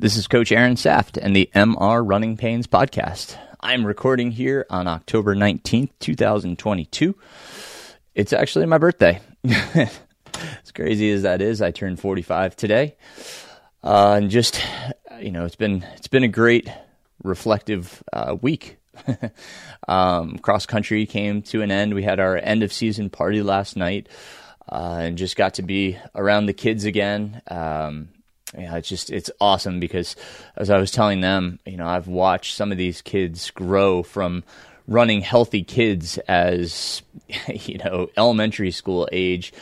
This is Coach Aaron Saft and the MR Running Pains podcast. I'm recording here on October 19th, 2022. It's actually my birthday. as crazy as that is, I turned 45 today. Uh, and just, you know, it's been, it's been a great reflective uh, week. um, cross country came to an end. We had our end of season party last night. Uh, and just got to be around the kids again. Um, yeah, it's just it's awesome because as I was telling them, you know, I've watched some of these kids grow from running healthy kids as you know elementary school age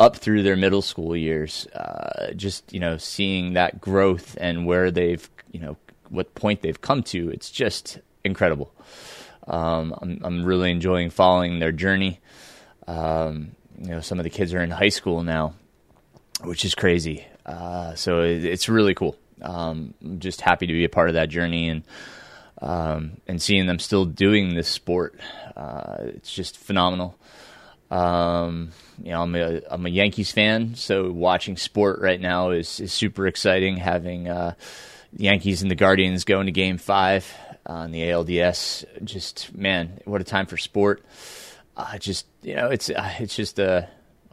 up through their middle school years. Uh, just you know, seeing that growth and where they've you know what point they've come to, it's just incredible. Um, I'm I'm really enjoying following their journey. Um, you know, some of the kids are in high school now, which is crazy. Uh, so it, it's really cool. Um, I'm just happy to be a part of that journey and um, and seeing them still doing this sport. Uh, it's just phenomenal. Um, you know, I'm a I'm a Yankees fan, so watching sport right now is is super exciting. Having uh, Yankees and the Guardians going to Game Five on the ALDS, just man, what a time for sport. Uh, just you know, it's uh, it's just a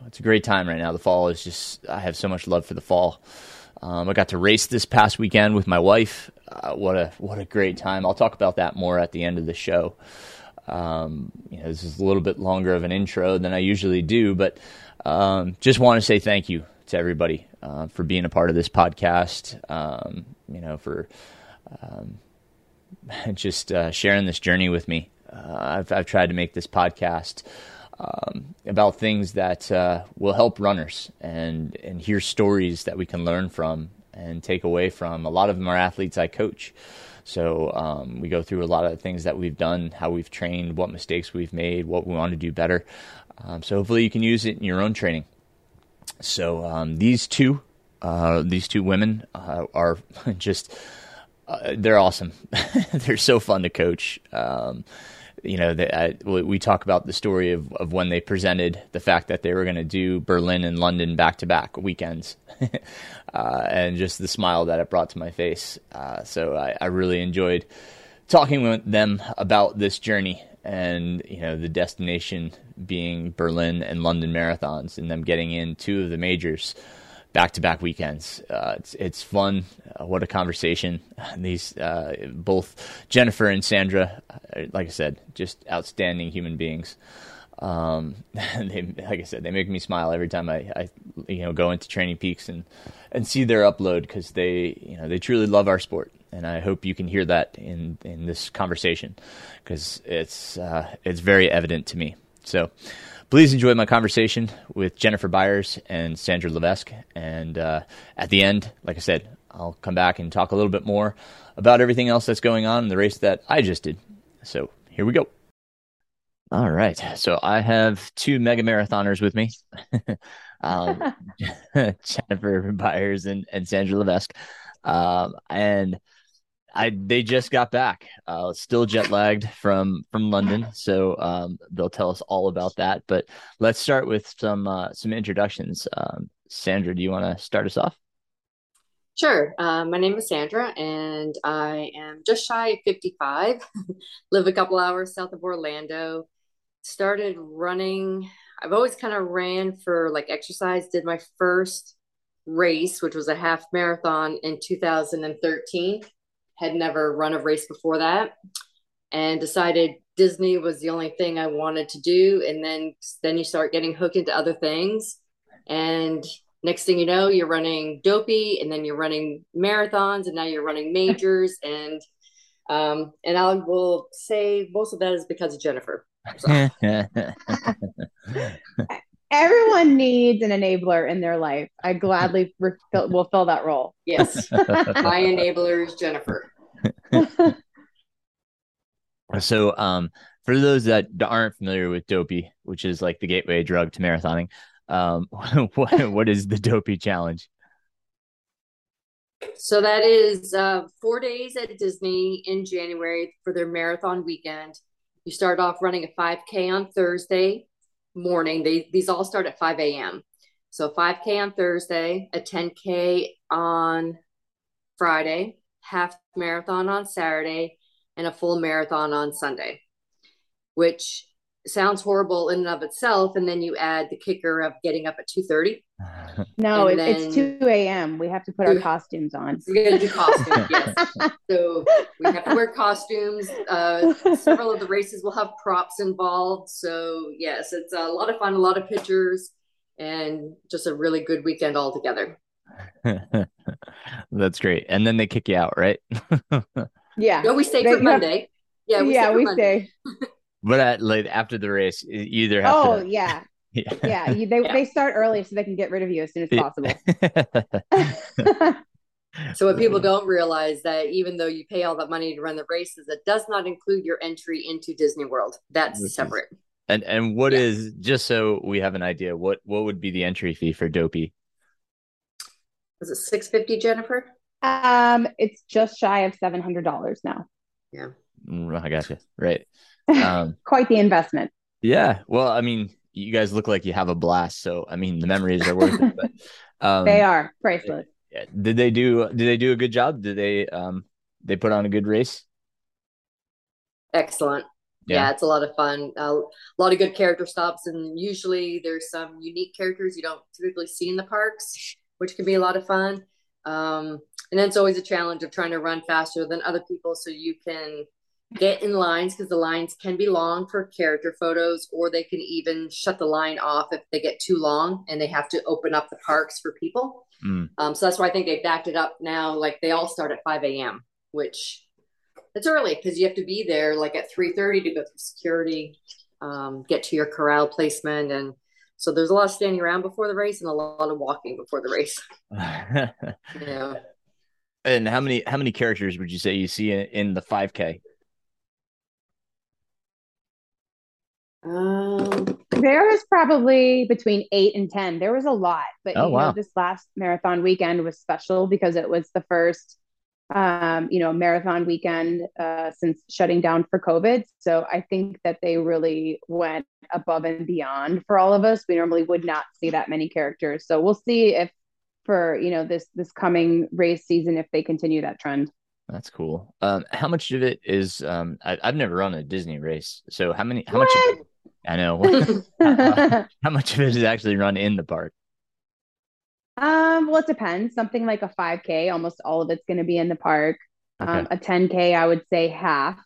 it's a great time right now. The fall is just, I have so much love for the fall. Um, I got to race this past weekend with my wife. Uh, what a what a great time! I'll talk about that more at the end of the show. Um, you know, this is a little bit longer of an intro than I usually do, but um, just want to say thank you to everybody uh, for being a part of this podcast. Um, you know, for um, just uh, sharing this journey with me. Uh, I've, I've tried to make this podcast um, about things that uh, will help runners and and hear stories that we can learn from and take away from. A lot of them are athletes I coach. So um, we go through a lot of things that we've done, how we've trained, what mistakes we've made, what we want to do better. Um, so hopefully you can use it in your own training. So um, these two, uh, these two women uh, are just, uh, they're awesome. they're so fun to coach. Um, you know, I, we talk about the story of, of when they presented the fact that they were going to do Berlin and London back to back weekends, uh, and just the smile that it brought to my face. Uh, so I, I, really enjoyed talking with them about this journey and you know the destination being Berlin and London marathons, and them getting in two of the majors back to back weekends. Uh, it's it's fun. Uh, what a conversation! These uh, both Jennifer and Sandra, uh, like I said, just outstanding human beings. Um, they, like I said, they make me smile every time I, I you know go into Training Peaks and and see their upload because they you know they truly love our sport. And I hope you can hear that in, in this conversation because it's uh, it's very evident to me. So, Please enjoy my conversation with Jennifer Byers and Sandra Levesque. And uh, at the end, like I said, I'll come back and talk a little bit more about everything else that's going on in the race that I just did. So here we go. All right. So I have two mega marathoners with me um, Jennifer Byers and, and Sandra Levesque. Um, and I they just got back, uh, still jet lagged from from London, so um, they'll tell us all about that. But let's start with some uh, some introductions. Um, Sandra, do you want to start us off? Sure. Uh, my name is Sandra, and I am just shy of 55. Live a couple hours south of Orlando. Started running. I've always kind of ran for like exercise. Did my first race, which was a half marathon in 2013 had never run a race before that and decided Disney was the only thing I wanted to do. And then, then you start getting hooked into other things. And next thing you know, you're running dopey and then you're running marathons and now you're running majors. and, um, and I will say most of that is because of Jennifer. So. everyone needs an enabler in their life. I gladly re- will fill that role. Yes. My enabler is Jennifer. so, um, for those that aren't familiar with Dopey, which is like the gateway drug to marathoning, um, what, what is the Dopey challenge? So that is uh, four days at Disney in January for their marathon weekend. You start off running a 5K on Thursday, morning. They these all start at 5 a.m. So 5K on Thursday, a 10K on Friday, half marathon on Saturday, and a full marathon on Sunday, which sounds horrible in and of itself. And then you add the kicker of getting up at 2.30. No, And it, it's 2 a.m. We have to put our costumes on. We're going to do costumes, yes. So we have to wear costumes. Uh, several of the races will have props involved. So yes, it's a lot of fun, a lot of pictures, and just a really good weekend altogether. That's great. And then they kick you out, right? Yeah. No, we stay They- for you have- Monday. Yeah, we yeah, stay for we Monday. stay. But at, like after the race, you either have Oh, to. yeah. Yeah. Yeah. You, they, Yeah. they start early so they can get rid of you as soon as possible. So what people don't realize that even though you pay all that money to run the races, it does not include your entry into Disney World. That's Which is- separate. and and what Yeah. is just so we have an idea, what what would be the entry fee for Dopey? Was it six fifty, Jennifer? um, it's just shy of $700 now. Mm, I got you. Right. Um, Quite the investment. yeah. Well, I mean, you guys look like you have a blast, so I mean, the memories are worth it. But um, they are priceless. yeah, Did they do? Did they do a good job? Did they um they put on a good race? Excellent. Yeah. Yeah. it's a lot of fun. Uh, a lot of good character stops, and usually there's some unique characters you don't typically see in the parks, which can be a lot of fun. Um, and then it's always a challenge of trying to run faster than other people so you can get in lines because the lines can be long for character photos, or they can even shut the line off if they get too long and they have to open up the parks for people. Mm. Um, so that's why I think they backed it up now. Like they all start at 5 a.m., which it's early because you have to be there like at 3:30 to go through security, um, get to your corral placement, and so there's a lot of standing around before the race and a lot of walking before the race. Yeah, and how many how many characters would you say you see in, in the 5K? Um, There was probably between eight and 10. There was a lot, but Oh, you wow. know, this last marathon weekend was special because it was the first, um, you know, marathon weekend uh, since shutting down for COVID. So I think that they really went above and beyond for all of us. We normally would not see that many characters. So we'll see if for, you know, this, this coming race season, if they continue that trend. That's cool. Um, how much of it is um I, I've never run a Disney race, so how many how much of it, I know how much of it is actually run in the park? Um, well, it depends. Something like a 5K, almost all of it's going to be in the park. Um, a 10K, I would say half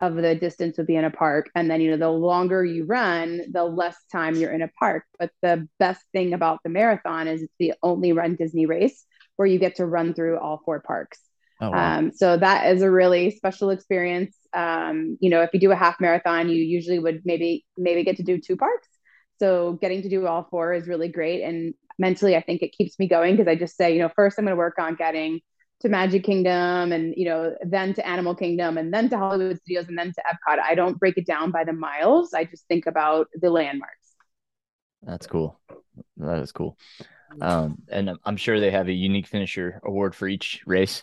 of the distance would be in a park. And then, you know, the longer you run, the less time you're in a park. But the best thing about the marathon is it's the only run Disney race where you get to run through all four parks. Oh wow. Um, so that is a really special experience. Um, you know, if you do a half marathon, you usually would maybe maybe get to do two parks. So getting to do all four is really great. And mentally, I think it keeps me going because I just say, you know, first I'm going to work on getting to Magic Kingdom and, you know, then to Animal Kingdom and then to Hollywood Studios and then to Epcot. I don't break it down by the miles. I just think about the landmarks. That's cool. That is cool. Um, and I'm- I'm sure they have a unique finisher award for each race.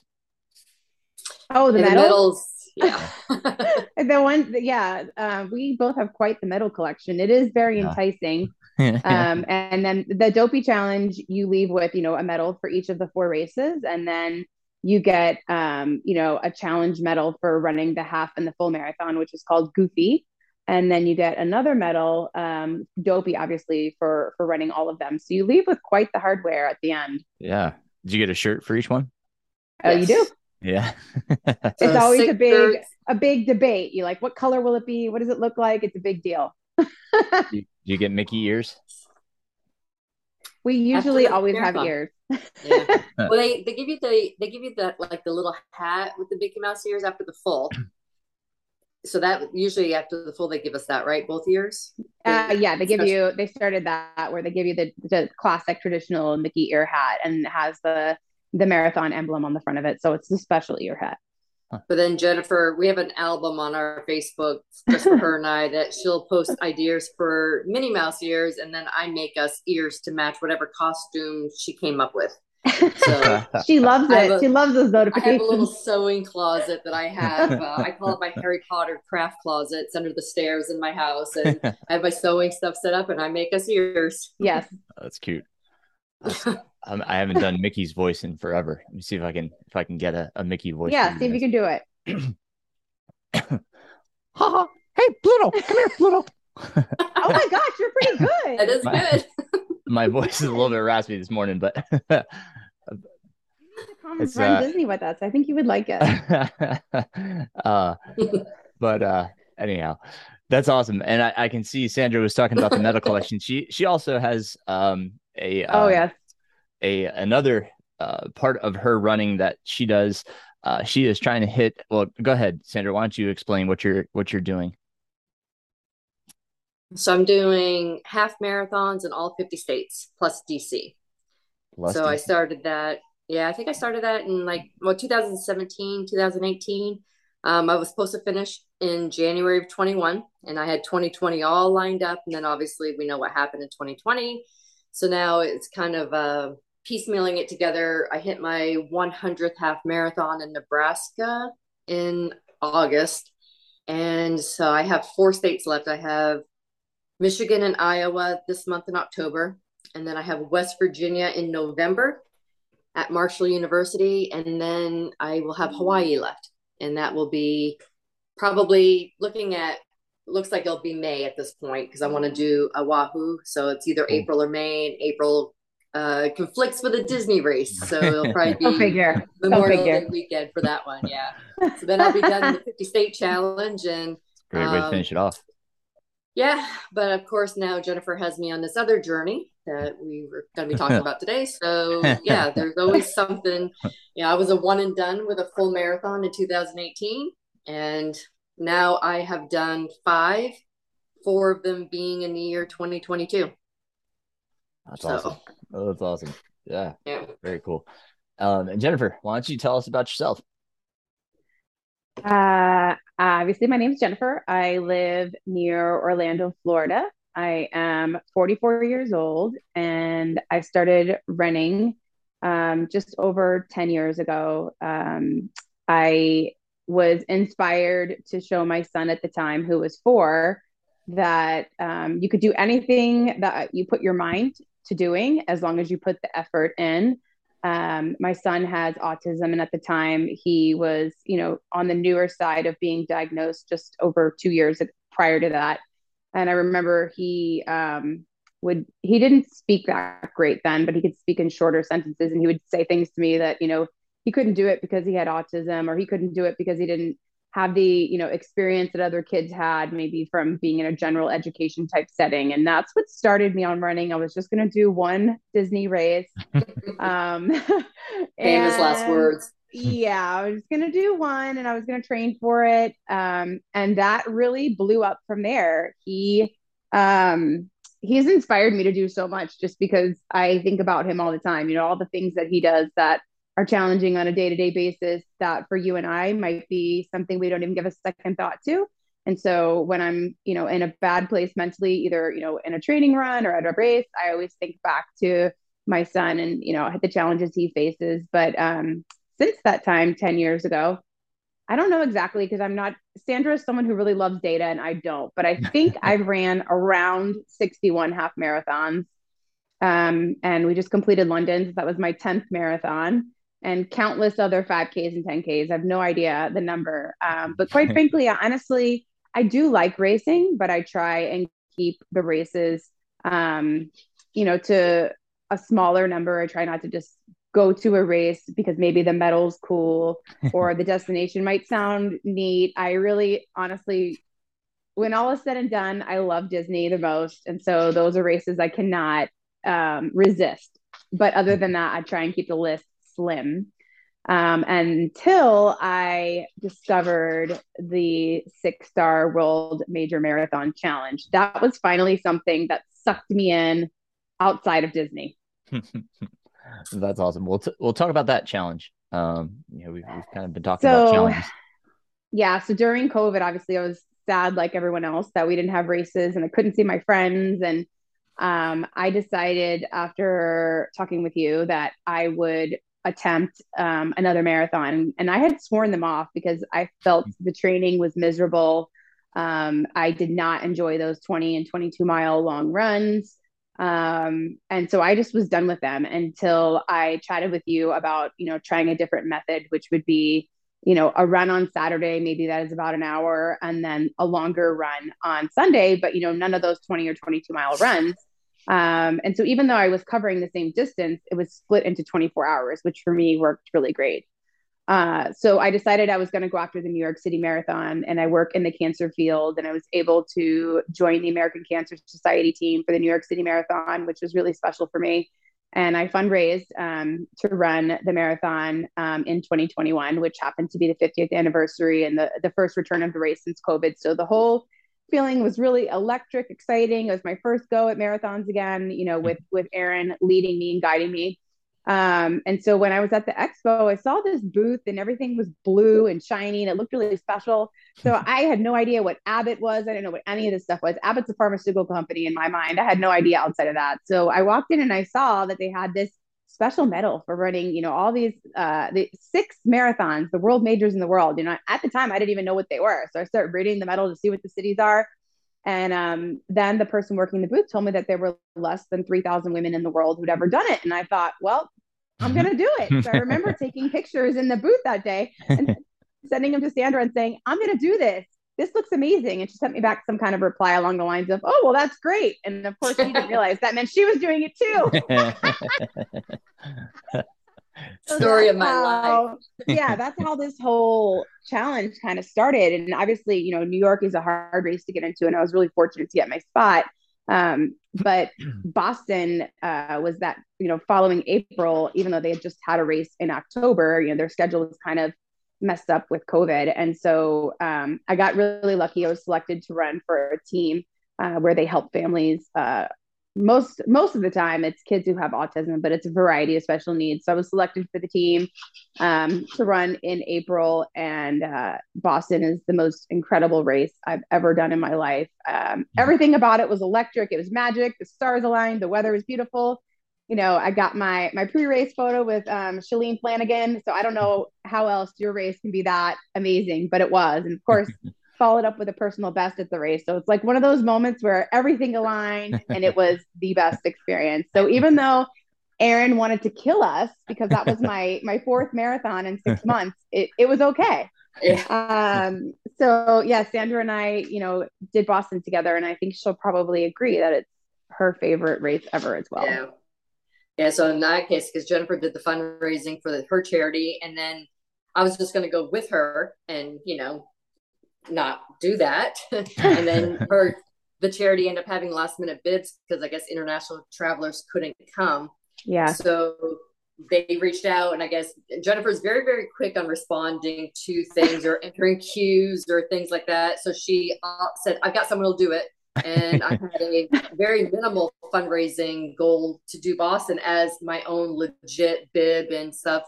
Oh, the the medals. medals, yeah. The one, yeah, uh, we both have quite the medal collection. It is very Yeah. enticing. um, and then the dopey challenge you leave with you know a medal for each of the four races and then you get um, you know a challenge medal for running the half and the full marathon which is called goofy and then you get another medal um, dopey obviously for for running all of them so you leave with quite the hardware at the end yeah. Did you get a shirt for each one? oh you do Yeah. it's So always a big shirts. a big debate you like what color will it be what does it look like it's a big deal do, you get Mickey ears? we usually always have marathon. ears Yeah. Well, they they give you the they give you the like the little hat with the Mickey Mouse ears after the full. So that usually after the full they give us that right both ears. Uh, yeah, they give Special- you. They started that where they give you the, the classic traditional Mickey ear hat, and it has the the marathon emblem on the front of it. So it's the special ear hat. But then Jennifer, we have an album on our Facebook just for her and I that she'll post ideas for Minnie Mouse ears, and then I make us ears to match whatever costume she came up with. So She loves it. a- she loves those notifications. I have a little sewing closet that I have. Uh, I call it my Harry Potter craft closet. It's under the stairs in my house, and I have my sewing stuff set up, and I make us ears. yes, That's cute. Um, I haven't done Mickey's voice in forever. Let me see if I can if I can get a, a Mickey voice. Yeah, see if you can do it. Ha ha! Hey, Pluto, come here, Pluto. oh my gosh, you're pretty good. That is My- good. My voice is a little bit raspy this morning, but Come It's, run uh, Disney with us. I think you would like it. uh, but uh, anyhow, that's awesome. And I, I can see Sandra was talking about the medal collection. She she also has um a oh uh, yes. A another uh, part of her running that she does. Uh, she is trying to hit. Well, go ahead, Sandra. Why don't you explain what you're what you're doing? So I'm doing half marathons in all 50 states plus DC. Lusty. So I started that. Yeah, I think I started that in like well 2017, 2018. Um, I was supposed to finish in January of 21, and I had 2020 all lined up. And then obviously we know what happened in 2020. So now it's kind of uh, piecemealing it together. I hit my 100th half marathon in Nebraska in August. And so I have four states left. I have Michigan and Iowa this month in October. And then I have West Virginia in November at Marshall University. And then I will have Hawaii left. And that will be probably looking at, looks like it'll be May at this point because I want to do Oahu. So it's either April or May. And April uh, conflicts with a Disney race. So it'll probably Go be figure. Memorial figure. Day weekend for that one. Yeah. So then I'll be done with the 50 state challenge and Great way to um, finish it off. yeah, but of course now Jennifer has me on this other journey that we were going to be talking about today. So yeah, there's always something. Yeah, I was a one and done with a full marathon in 2018, and now I have done five, four of them being in the year 2022. That's so- awesome. Oh, that's awesome. Yeah, Yeah. very cool. Um, and Jennifer, why don't you tell us about yourself? Uh, obviously, my name is Jennifer. I live near Orlando, Florida. I am 44 years old and I started running um, just over 10 years ago. Um, I was inspired to show my son at the time, who was four, that um, you could do anything that you put your mind to doing as long as you put the effort in. Um, my son has autism, and at the time, he was, you know, on the newer side of being diagnosed just over two years prior to that. And I remember he um, would, he didn't speak that great then, but he could speak in shorter sentences. And he would say things to me that, you know, he couldn't do it because he had autism or he couldn't do it because he didn't have the you know experience that other kids had maybe from being in a general education type setting. And that's what started me on running. I was just going to do one disney race. Um Famous last words. yeah i was just going to do one and i was going to train for it. Um and that really blew up from there. He um he's inspired me to do so much just because i think about him all the time. You know all the things that he does that are challenging on a day-to-day basis that for you and I might be something we don't even give a second thought to. And so when I'm, you know, in a bad place mentally, either, you know, in a training run or at a race, I always think back to my son and, you know, the challenges he faces. But um, since that time, 10 years ago, I don't know exactly because I'm not, Sandra is someone who really loves data and I don't, but I think I've ran around 61 half marathons. Um, and we just completed London. So that was my 10th marathon and countless other 5Ks and 10Ks. I have no idea the number. Um, but quite frankly, honestly, I do like racing, but I try and keep the races, um, you know, to a smaller number. I try not to just go to a race because maybe the medal's cool or the destination might sound neat. I really, honestly, when all is said and done, I love Disney the most. And so those are races I cannot um, resist. But other than that, I try and keep the list slim um, until I discovered the six star world major marathon challenge. That was finally something that sucked me in outside of Disney. That's awesome. We'll t- we'll talk about that challenge. Um, you know, we've, we've kind of been talking So- about challenges. Yeah. So during COVID, obviously, I was sad like everyone else that we didn't have races and I couldn't see my friends. And um, I decided after talking with you that I would attempt um, another marathon. And I had sworn them off because I felt the training was miserable. Um, I did not enjoy those 20 and 22 mile long runs. Um, and so I just was done with them until I chatted with you about, you know, trying a different method, which would be, you know, a run on Saturday, maybe that is about an hour, and then a longer run on Sunday, but, you know, none of those 20 or 22 mile runs. Um, and so even though I was covering the same distance, it was split into 24 hours, which for me worked really great. Uh, so I decided I was going to go after the New York City Marathon, and I work in the cancer field, and I was able to join the American Cancer Society team for the New York City Marathon, which was really special for me. And I fundraised um, to run the marathon um, in 2021, which happened to be the 50th anniversary and the, the first return of the race since COVID. So the whole feeling was really electric, exciting. It was my first go at marathons again, you know, with with Aaron leading me and guiding me. Um, and so when I was at the expo, I saw this booth and everything was blue and shiny and it looked really special. So I had no idea what Abbott was. I didn't know what any of this stuff was. Abbott's a pharmaceutical company in my mind. I had no idea outside of that. So I walked in and I saw that they had this special medal for running, you know, all these uh the six marathons, the world majors in the world. You know, at the time I didn't even know what they were. So I started reading the medal to see what the cities are. And um, then the person working the booth told me that there were less than 3,000 women in the world who'd ever done it. And I thought, well, I'm going to do it. So I remember taking pictures in the booth that day and sending them to Sandra and saying, I'm going to do this. This looks amazing. And she sent me back some kind of reply along the lines of, oh, well, that's great. And of course, she didn't realize that meant she was doing it too. story of my how, life. yeah, that's how this whole challenge kind of started. And obviously, you know, New York is a hard race to get into, and I was really fortunate to get my spot. Um, but Boston uh, was that, you know, following April, even though they had just had a race in October, you know, their schedule was kind of messed up with COVID. And so um, I got really lucky. I was selected to run for a team uh, where they help families uh, most most of the time it's kids who have autism but it's a variety of special needs. So i was selected for the team um, to run in april. And uh, boston is the most incredible race i've ever done in my life. Um, everything about it was electric. It was magic. The stars aligned. The weather was beautiful you know i got my my pre-race photo with um, Shalane Flanagan so i don't know how else your race can be that amazing but it was and of course followed up with a personal best at the race. So it's like one of those moments where everything aligned and it was the best experience. So even though Aaron wanted to kill us because that was my my fourth marathon in six months, it, it was okay. Yeah. Um, so yeah, Sandra and I, you know, did Boston together, and I think she'll probably agree that it's her favorite race ever as well. Yeah. Yeah. So in that case, because Jennifer did the fundraising for the, her charity, and then I was just going to go with her and you know not do that. and then her the charity ended up having last minute bids because I guess international travelers couldn't come. Yeah. So they reached out, and I guess Jennifer's very, very quick on responding to things or entering queues or things like that. So she uh, said, I've got someone who'll do it. And I had a very minimal fundraising goal to do Boston as my own legit bib and stuff.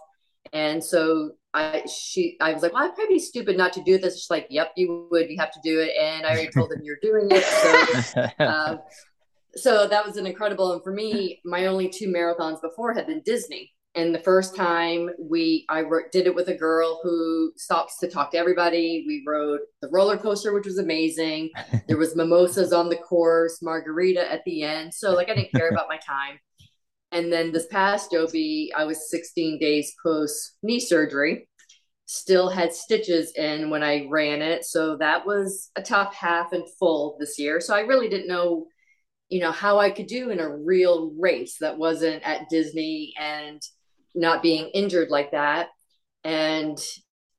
And so I she I was like, well, I'd probably be stupid not to do this. She's like, yep, you would. You have to do it. And I already told them you're doing it. So, uh, so that was an incredible. And for me, my only two marathons before had been Disney. And the first time we I did it with a girl who stops to talk to everybody. We rode the roller coaster, which was amazing. There was mimosas on the course, margarita at the end. So like I didn't care about my time. And then this past Dopey, I was 16 days post knee surgery, still had stitches in when I ran it. So that was a tough half and full this year. So I really didn't know, you know, how I could do in a real race that wasn't at Disney and not being injured like that. And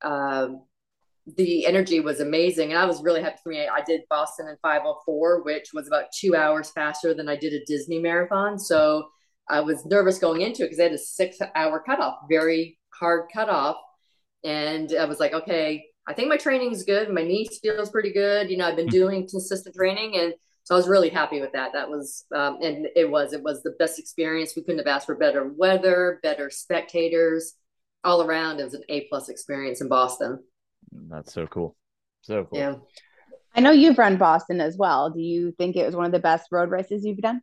um, the energy was amazing. And I was really happy for me. I did Boston in 504, which was about two hours faster than I did a Disney marathon. So I was nervous going into it because they had a six hour cutoff, very hard cutoff. And I was like, okay, I think my training is good. My knee feels pretty good. You know, I've been hmm. doing consistent training. And so I was really happy with that. That was, um, and it was, it was the best experience. We couldn't have asked for better weather, better spectators all around. It was an A plus experience in Boston. That's so cool. So cool. Yeah. I know you've run Boston as well. Do you think it was one of the best road races you've done?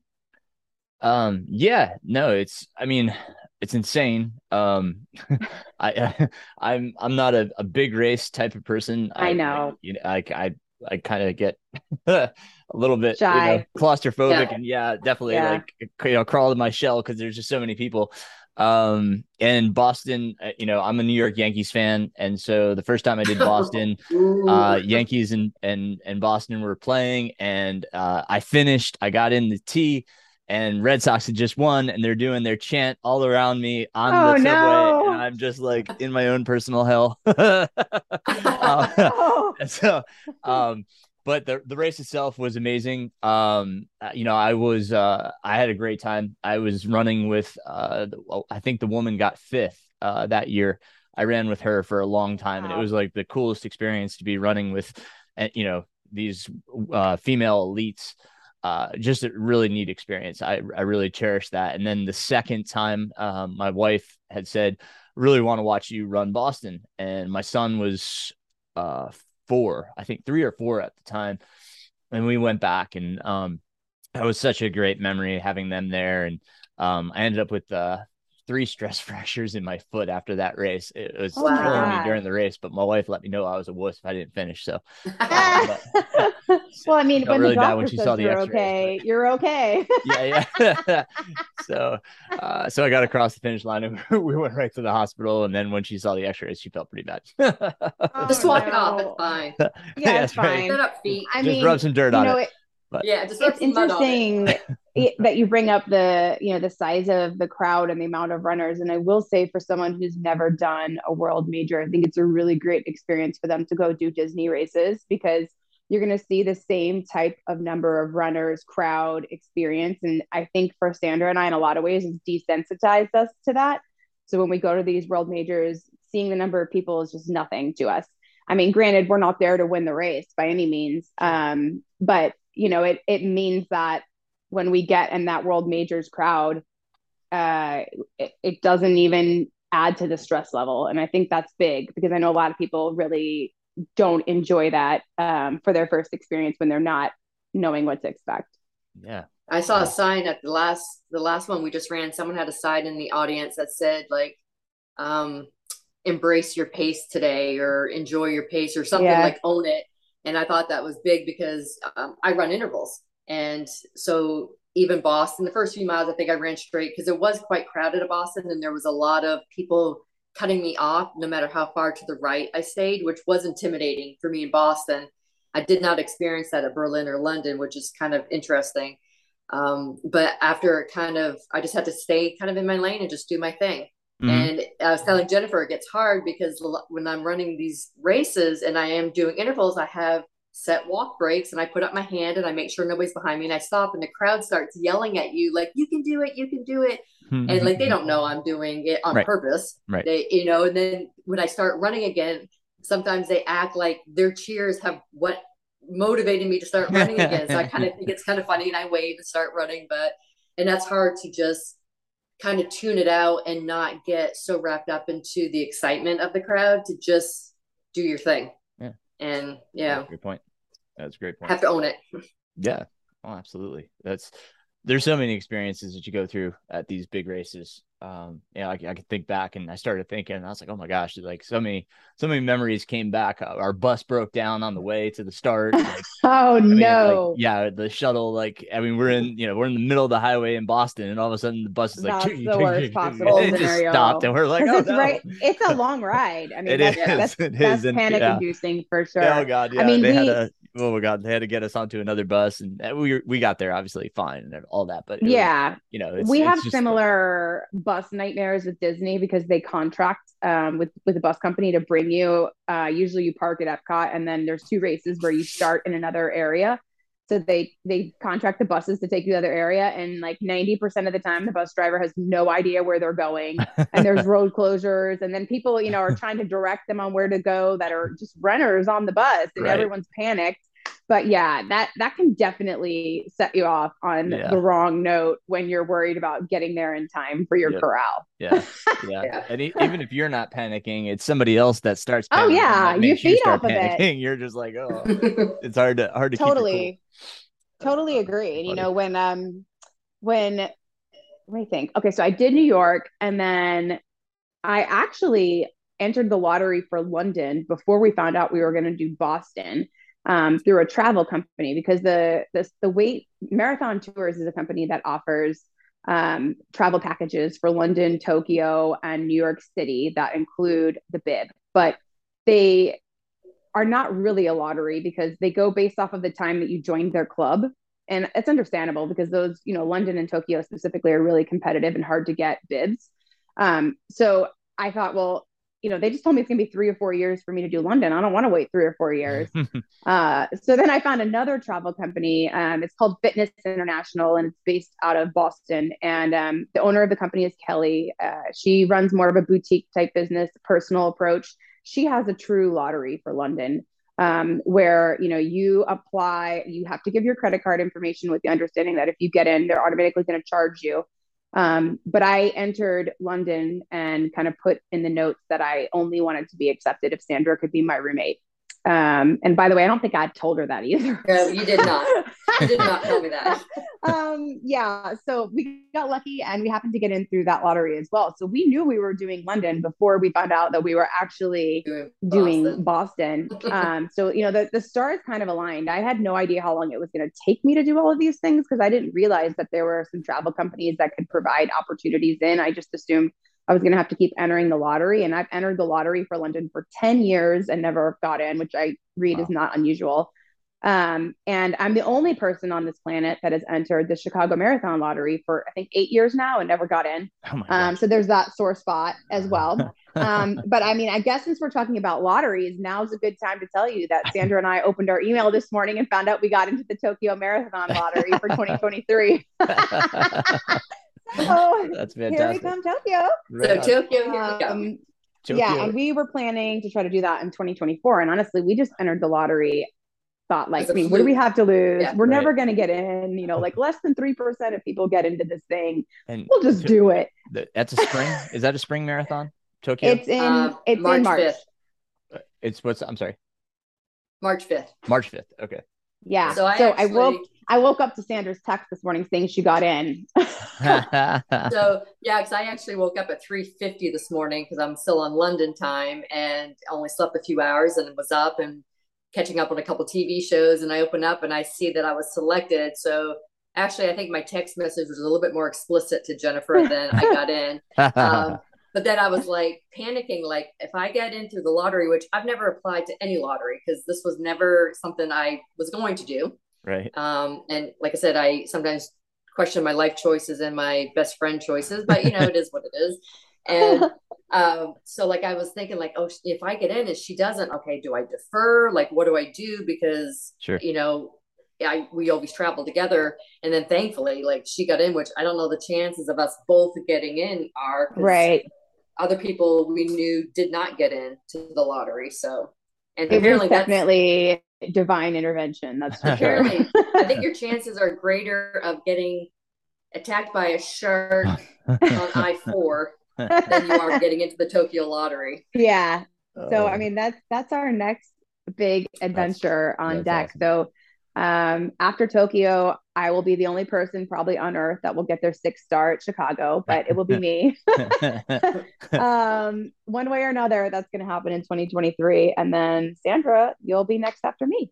Um, yeah, no, it's, I mean, it's insane. Um, I, I'm, I'm not a, a big race type of person. I, I know. You know, I, I, I kind of get a little bit you know, claustrophobic yeah. and yeah, definitely yeah. like you know crawl in my shell because there's just so many people. Um, and Boston, uh, you know, I'm a New York Yankees fan, and so the first time I did Boston, uh, Yankees and and and Boston were playing, and uh, I finished. I got in the T and Red Sox had just won, and they're doing their chant all around me on oh, the subway, no. and I'm just like in my own personal hell. uh, so, um, but the the race itself was amazing. Um, uh, you know, I was uh, I had a great time. I was running with uh, I think the woman got fifth uh, that year. I ran with her for a long time, wow. and it was like the coolest experience to be running with, uh, you know, these uh, female elites uh, just a really neat experience. I, I really cherish that. And then the second time, um, my wife had said, really want to watch you run Boston. And my son was uh, four, I think three or four at the time. And we went back and um, that was such a great memory having them there. And um, I ended up with uh, three stress fractures in my foot after that race. It was wow. killing me during the race, but my wife let me know I was a wuss if I didn't finish. So, uh, well, I mean, when really the doctor when she saw the you're okay, but, you're okay. yeah, yeah. so, uh, so I got across the finish line and we went right to the hospital. And then when she saw the X-rays, she felt pretty bad. oh, Just walk no. it off. It's fine. Yeah, yeah it's fine. Right. up feet. I Just mean, rub some dirt on it. it but yeah, just it's interesting it. that you bring up the you know the size of the crowd and the amount of runners. And I will say, for someone who's never done a world major, I think it's a really great experience for them to go do Disney races because you're going to see the same type of number of runners, crowd experience. And I think for Sandra and I, in a lot of ways, it's desensitized us to that. So when we go to these world majors, seeing the number of people is just nothing to us. I mean, granted, we're not there to win the race by any means, um, but you know, it it means that when we get in that world majors crowd, uh, it, it doesn't even add to the stress level, and I think that's big because I know a lot of people really don't enjoy that um, for their first experience when they're not knowing what to expect. Yeah. I saw a sign at the last the last one we just ran. Someone had a sign in the audience that said like, um, "Embrace your pace today" or "Enjoy your pace" or something yeah. like "Own it." And I thought that was big because um, I run intervals. And so even Boston, the first few miles, I think I ran straight because it was quite crowded at Boston and there was a lot of people cutting me off no matter how far to the right I stayed, which was intimidating for me in Boston. I did not experience that at Berlin or London, which is kind of interesting. Um, but after kind of, I just had to stay kind of in my lane and just do my thing. Mm-hmm. And I was telling Jennifer, it gets hard because when I'm running these races and I am doing intervals, I have set walk breaks and I put up my hand and I make sure nobody's behind me and I stop and the crowd starts yelling at you like you can do it, you can do it. Mm-hmm. And like they don't know I'm doing it on right. purpose. Right. They you know, and then when I start running again, sometimes they act like their cheers have what motivated me to start running again. so I kind of think it's kind of funny and I wave and start running, but and that's hard to just kind of tune it out and not get so wrapped up into the excitement of the crowd to just do your thing. Yeah. And yeah. Good point. That's a great point. Have to own it. Yeah. Oh, absolutely. That's there's so many experiences that you go through at these big races um, know, I, I could think back and I started thinking, and I was like, oh my gosh, like so many, so many memories came back. Uh, our bus broke down on the way to the start. Like, oh I mean, no. Like, yeah. The shuttle, like, I mean, we're in, you know, we're in the middle of the highway in Boston and all of a sudden the bus is like, the worst possible it just stopped and we're like, oh, it's no. right. It's a long ride. I mean, it that's, is, that's, it that's is. panic yeah. inducing for sure. Oh God. Yeah. I mean, they we, had a, oh my God, they had to get us onto another bus and we, we got there obviously fine and all that, but yeah, was, you know, we have similar bus nightmares with Disney because they contract um, with with the bus company to bring you. Uh, usually, you park at Epcot, and then there's two races where you start in another area. So they they contract the buses to take you to the other area, and like ninety percent of the time, the bus driver has no idea where they're going, and there's road closures, and then people you know are trying to direct them on where to go that are just runners on the bus, and right. everyone's panicked but yeah that that can definitely set you off on yeah. the wrong note when you're worried about getting there in time for your yep. corral yeah yeah, yeah. and e- even if you're not panicking it's somebody else that starts oh yeah you feed you off panicking. of it you're just like oh it's hard to hard to totally cool. totally agree and you know when um when let me think okay so i did new york and then i actually entered the lottery for london before we found out we were going to do boston um, through a travel company because the, the the weight marathon tours is a company that offers um, travel packages for London, Tokyo, and New York City that include the bib, but they are not really a lottery because they go based off of the time that you joined their club. And it's understandable because those, you know, London and Tokyo specifically are really competitive and hard to get bids. Um, so I thought, well, you know, they just told me it's gonna be three or four years for me to do London. I don't want to wait three or four years. uh, so then I found another travel company. Um, it's called Fitness International, and it's based out of Boston. And um, the owner of the company is Kelly. Uh, she runs more of a boutique type business, personal approach. She has a true lottery for London. Um, where you know you apply, you have to give your credit card information with the understanding that if you get in, they're automatically going to charge you um, but I entered London and kind of put in the notes that I only wanted to be accepted if Sandra could be my roommate. Um, and by the way, I don't think I told her that either. No, you did not. you did not tell me that. um, yeah. So we got lucky and we happened to get in through that lottery as well. So we knew we were doing London before we found out that we were actually doing Boston. Doing Boston. um, so, you know, the, the stars kind of aligned. I had no idea how long it was going to take me to do all of these things because I didn't realize that there were some travel companies that could provide opportunities in. I just assumed I was going to have to keep entering the lottery. And I've entered the lottery for London for 10 years and never got in, which I read wow. is not unusual. Um, and I'm the only person on this planet that has entered the Chicago Marathon lottery for I think eight years now and never got in. Oh um, so there's that sore spot as well. um, but I mean, I guess since we're talking about lotteries, now's a good time to tell you that Sandra and I opened our email this morning and found out we got into the Tokyo Marathon lottery for 2023. oh, that's fantastic. Here we come, Tokyo. So Tokyo, here we go. Um, Tokyo. Yeah, and we were planning to try to do that in 2024. And honestly, we just entered the lottery. Thought like, I mean, what do we have to lose? Yeah, we're right. never going to get in. You know, like less than three percent of people get into this thing. And we'll just to, do it. That's a spring. Is that a spring marathon? Tokyo. It's in. Uh, it's March in March. 5th. It's what's. I'm sorry. March fifth. March fifth. Okay. Yeah. So I, so actually, I woke I woke up to Sandra's text this morning saying she got in. so yeah, because I actually woke up at three fifty this morning because I'm still on London time and only slept a few hours and was up and catching up on a couple TV shows. And I open up and I see that I was selected. So actually, I think my text message was a little bit more explicit to Jennifer than I got in. Um, but then I was like panicking, like if I get in through the lottery, which I've never applied to any lottery because this was never something I was going to do. Right. Um, and like I said, I sometimes question my life choices and my best friend choices, but you know, it is what it is. And um, so like I was thinking like, oh, if I get in and she doesn't, okay, do I defer? Like, what do I do? Because sure. you know, I we always travel together, and then thankfully, like she got in, which I don't know the chances of us both getting in are right other people we knew did not get in to the lottery. So, and it apparently definitely divine intervention. That's for sure. I think your chances are greater of getting attacked by a shark on I four than you are getting into the Tokyo lottery. Yeah. So I oh. mean that's that's our next big adventure that's, on that's deck. Awesome. So um, after Tokyo, I will be the only person probably on earth that will get their sixth star at Chicago, but it will be me. um, one way or another, that's going to happen in 2023. And then Sandra, you'll be next after me.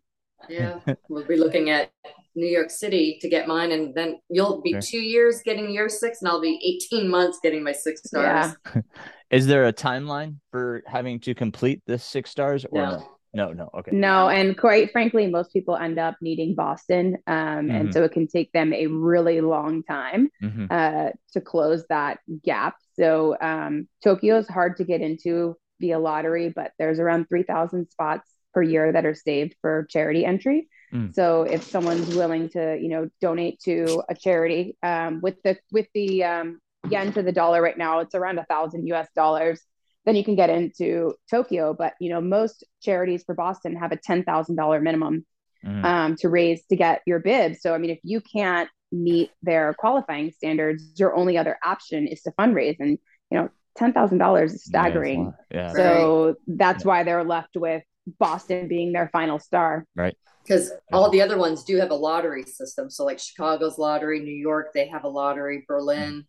Yeah, we'll be looking at New York City to get mine, and then you'll be two years getting your six, and I'll be 18 months getting my six stars. Yeah. Is there a timeline for having to complete the six stars? Or no. No, no, okay. No, and quite frankly, most people end up needing Boston, um, mm-hmm. and so it can take them a really long time mm-hmm. uh, to close that gap. So um, Tokyo is hard to get into via lottery, but there's around three thousand spots per year that are saved for charity entry. Mm. So if someone's willing to, you know, donate to a charity um, with the with the um, yen to the dollar right now, it's around a thousand U.S. dollars then you can get into Tokyo. But you know, most charities for Boston have a ten thousand dollar minimum mm. um, to raise to get your bib. So I mean, if you can't meet their qualifying standards, your only other option is to fundraise, and you know, ten thousand dollars is staggering. Yeah, yeah. So right. that's yeah. why they're left with Boston being their final star. Right. Because all the other ones do have a lottery system. So like Chicago's lottery, New York, they have a lottery, Berlin.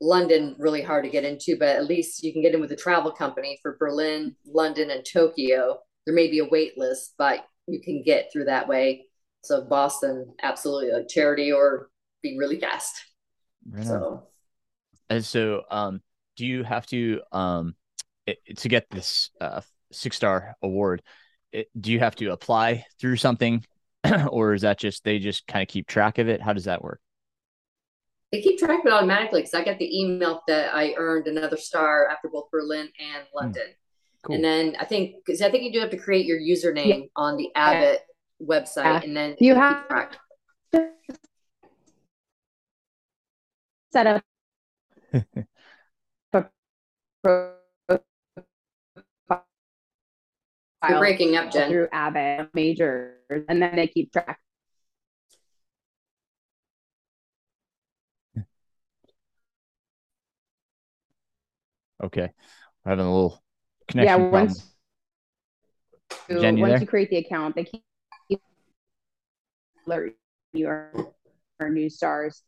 London really hard to get into, but at least you can get in with a travel company for Berlin, London, and Tokyo. There may be a wait list, but you can get through that way. So Boston, absolutely a charity or be really fast. Right so, and so, um, do you have to um it, to get this uh, six star award? It, do you have to apply through something, or is that just they just kind of keep track of it? How does that work? They keep track of it automatically because I got the email that I earned another star after both Berlin and hmm. London. Mm. Cool. And then I think because I think you do have to create your username yeah. on the Abbott yeah. website, yeah. and then you have set up You're breaking up, Jen. Through Abbott majors, and then they keep track. Okay, we're having a little connection. Yeah, once, you, Jen, you once you create the account, they keep alert you are new stars.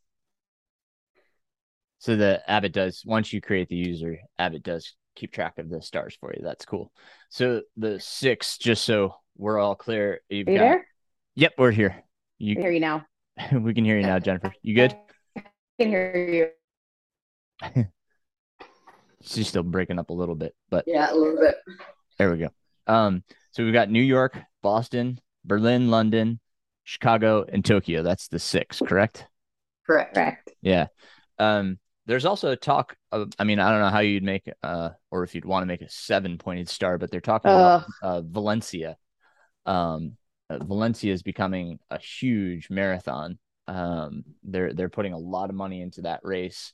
So the Abbott does once you create the user, Abbott does keep track of the stars for you. That's cool. So the six, just so we're all clear, you've you got. There? Yep, we're here. You hear you now. we can hear you now, Jennifer. You good? I can hear you. She's still breaking up a little bit, but yeah, a little bit. There we go. Um, so we've got New York, Boston, Berlin, London, Chicago, and Tokyo. That's the six, correct? Correct. Correct. Yeah. Um, there's also a talk of, I mean, I don't know how you'd make, uh, or if you'd want to make a seven pointed star, but they're talking uh, about uh, Valencia. Um, uh, Valencia is becoming a huge marathon. Um, they're they're putting a lot of money into that race.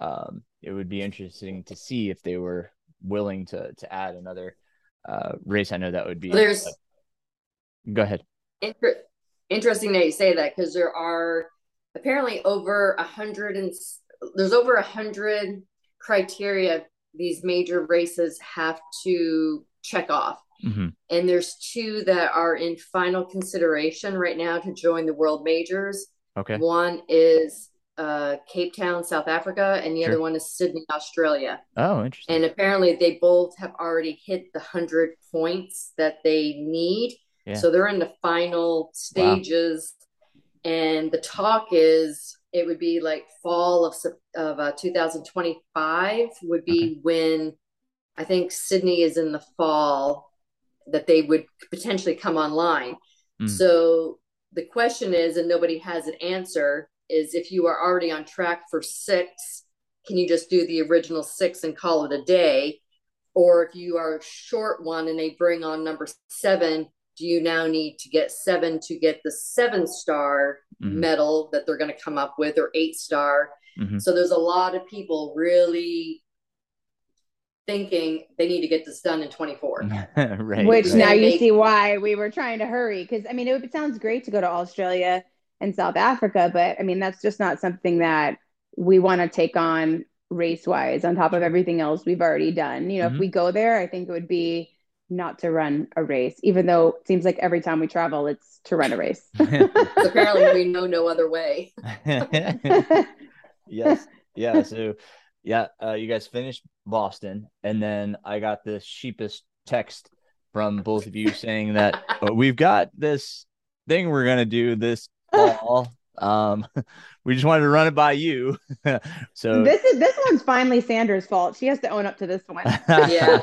Um, it would be interesting to see if they were willing to to add another uh, race. I know that would be. There's. go ahead. Inter- interesting that you say that because there are apparently over a hundred and there's over a hundred criteria these major races have to check off. Mm-hmm. And there's two that are in final consideration right now to join the world majors. Okay. One is uh, Cape Town, South Africa, and the sure. other one is Sydney, Australia. Oh, interesting. And apparently, they both have already hit the hundred points that they need. Yeah. So they're in the final stages, wow. and the talk is it would be like fall of of uh, 2025 would be okay. when I think Sydney is in the fall that they would potentially come online. Mm. So the question is, and nobody has an answer is if you are already on track for six, can you just do the original six and call it a day? Or if you are short one and they bring on number seven, do you now need to get seven to get the seven star mm-hmm. medal that they're going to come up with or eight star? Mm-hmm. So there's a lot of people really thinking they need to get this done in 24. right. Which right. now you see why we were trying to hurry. Because I mean, it, it sounds great to go to Australia and South Africa, but I mean, that's just not something that we want to take on race wise on top of everything else we've already done. You know, mm-hmm. if we go there, I think it would be not to run a race, even though it seems like every time we travel, it's to run a race. apparently, we know no other way. yes. Yeah. So, yeah, uh, you guys finished Boston, and then I got this sheepest text from both of you saying that oh, we've got this thing we're gonna do this fall. Um, we just wanted to run it by you. so this is this one's finally Sandra's fault. She has to own up to this one. yeah.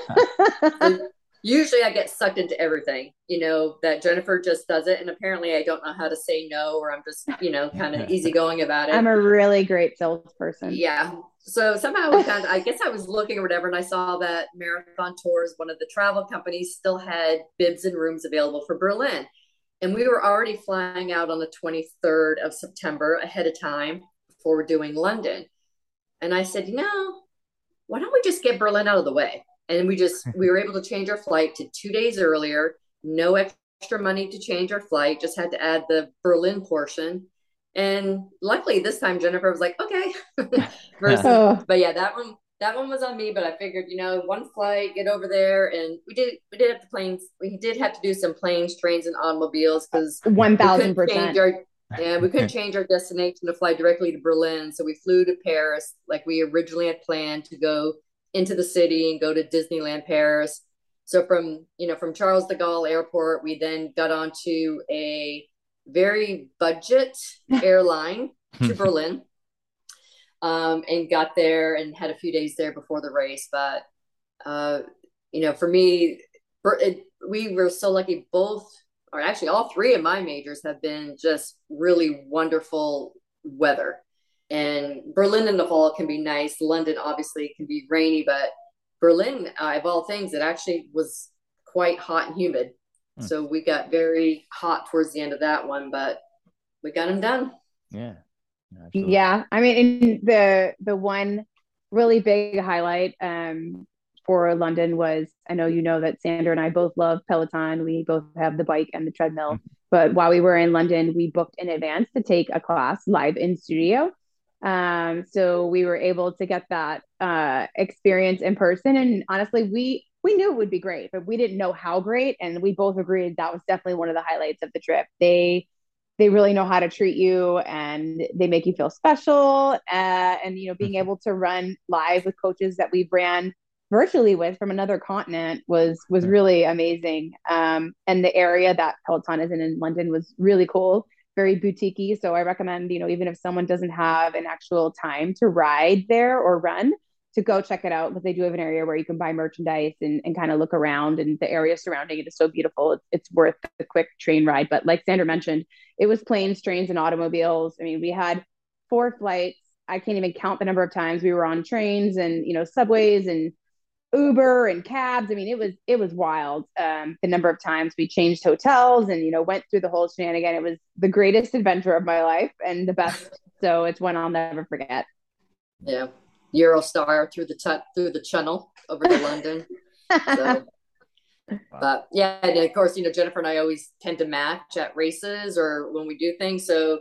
usually I get sucked into everything, you know, that Jennifer just does it. And apparently I don't know how to say no, or I'm just, you know, kind of easygoing about it. I'm a really great salesperson. Yeah. So somehow we kind I guess I was looking or whatever, and I saw that Marathon Tours, one of the travel companies, still had bibs and rooms available for Berlin. And we were already flying out on the 23rd of September ahead of time before doing London. And I said, you know, why don't we just get Berlin out of the way? and we just we were able to change our flight to two days earlier no extra money to change our flight just had to add the berlin portion and luckily this time jennifer was like okay Versus, oh. but yeah that one that one was on me but i figured you know one flight get over there and we did we did have the planes we did have to do some planes trains and automobiles because 1000% yeah, we couldn't change our destination to fly directly to Berlin. So we flew to Paris like we originally had planned to go into the city and go to Disneyland Paris. So from you know from Charles de Gaulle Airport, we then got onto a very budget airline to Berlin, um, and got there and had a few days there before the race. But uh, you know, for me, it, we were so lucky. Both, or actually, all three of my majors have been just really wonderful weather. And Berlin in the fall can be nice. London obviously can be rainy, but Berlin, uh, of all things, it actually was quite hot and humid. Hmm. So we got very hot towards the end of that one, but we got them done. Yeah. Absolutely. Yeah. I mean, the the one really big highlight um, for London was I know you know that Sandra and I both love Peloton. We both have the bike and the treadmill. Mm-hmm. But while we were in London, we booked in advance to take a class live in studio. Um, so we were able to get that uh, experience in person. And honestly, we we knew it would be great, but we didn't know how great. And we both agreed that was definitely one of the highlights of the trip. They they really know how to treat you and they make you feel special. Uh, and you know, being mm-hmm. able to run live with coaches that we ran virtually with from another continent was was really amazing. Um, and the area that Peloton is in in London was really cool, very boutiquey. So I recommend, you know, even if someone doesn't have an actual time to ride there or run, to go check it out because they do have an area where you can buy merchandise and, and kind of look around and the area surrounding it is so beautiful it's, it's worth the quick train ride but like sandra mentioned it was planes trains and automobiles i mean we had four flights i can't even count the number of times we were on trains and you know subways and Uber and cabs. I mean, it was it was wild. Um, the number of times we changed hotels and you know went through the whole shenanigan. It was the greatest adventure of my life and the best. so it's one I'll never forget. Yeah, Eurostar through the t- through the channel over to London. So. But yeah, and of course, you know Jennifer and I always tend to match at races or when we do things. So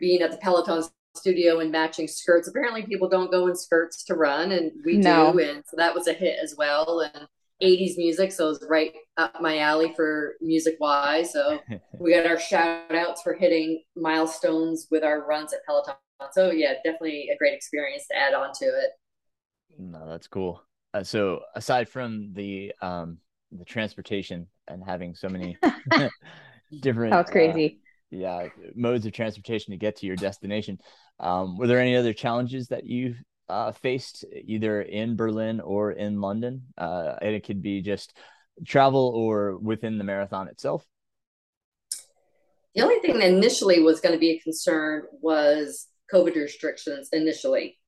being at the Peloton studio and matching skirts. Apparently, people don't go in skirts to run, and we no. do, and so that was a hit as well. And 80s music, so it was right up my alley for music wise. So we got our shout outs for hitting milestones with our runs at Peloton. So yeah, definitely a great experience to add on to it. No, that's cool. Uh, so aside from the um the transportation and having so many different, that's crazy. Uh, yeah modes of transportation to get to your destination. Um, were there any other challenges that you uh, faced either in Berlin or in London? Uh, and it could be just travel or within the marathon itself. The only thing that initially was going to be a concern was COVID restrictions initially,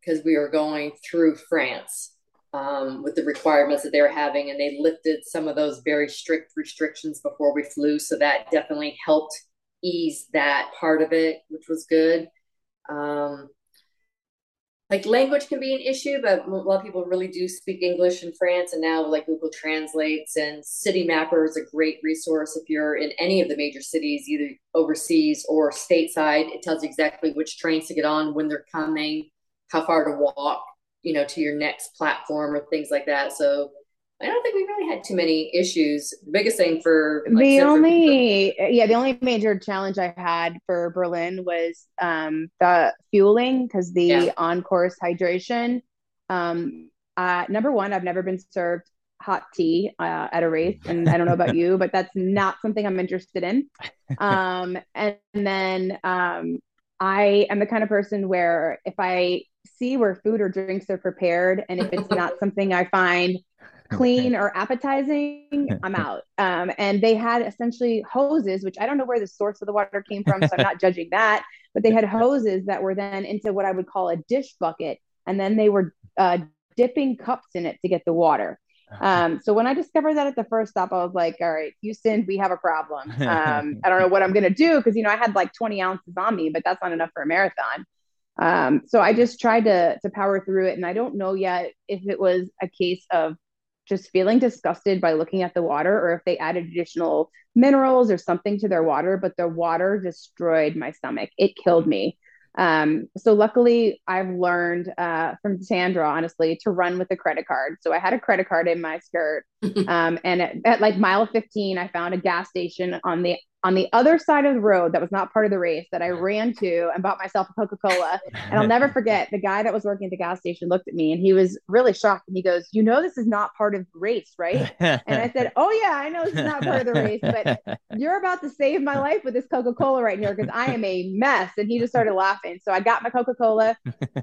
because we were going through France um, with the requirements that they were having, and they lifted some of those very strict restrictions before we flew. So that definitely helped ease that part of it, which was good. Um, like language can be an issue, but a lot of people really do speak English in France, and now like Google translates and Citymapper is a great resource if you're in any of the major cities, either overseas or stateside. It tells you exactly which trains to get on, when they're coming, how far to walk, you know, to your next platform or things like that. So I don't think we really had too many issues. The biggest thing for like, the only for- yeah the only major challenge I had for Berlin was um, the fueling because the yeah. on course hydration. Um, uh, number one, I've never been served hot tea uh, at a race, and I don't know about you, but that's not something I'm interested in. Um, and, and then um, I am the kind of person where if I see where food or drinks are prepared, and if it's not something I find clean or appetizing, I'm out. Um, and they had essentially hoses, which I don't know where the source of the water came from, so I'm not judging that. But they had hoses that were then into what I would call a dish bucket, and then they were uh, dipping cups in it to get the water. Um, so when I discovered that at the first stop, I was like, all right, Houston, we have a problem. Um, I don't know what I'm going to do because, you know, I had like 20 ounces on me, but that's not enough for a marathon. Um, so I just tried to, to power through it. And I don't know yet if it was a case of just feeling disgusted by looking at the water or if they added additional minerals or something to their water, but the water destroyed my stomach. It killed me. Um, so luckily I've learned uh, from Sandra, honestly, to run with a credit card. So I had a credit card in my skirt. Um, and at, at, like mile 15, I found a gas station on the on the other side of the road that was not part of the race that I ran to and bought myself a Coca Cola. And I'll never forget the guy that was working at the gas station looked at me and he was really shocked. And he goes, You know, this is not part of the race, right? And I said, Oh, yeah, I know this is not part of the race, but you're about to save my life with this Coca Cola right here because I am a mess. And he just started laughing. So I got my Coca Cola.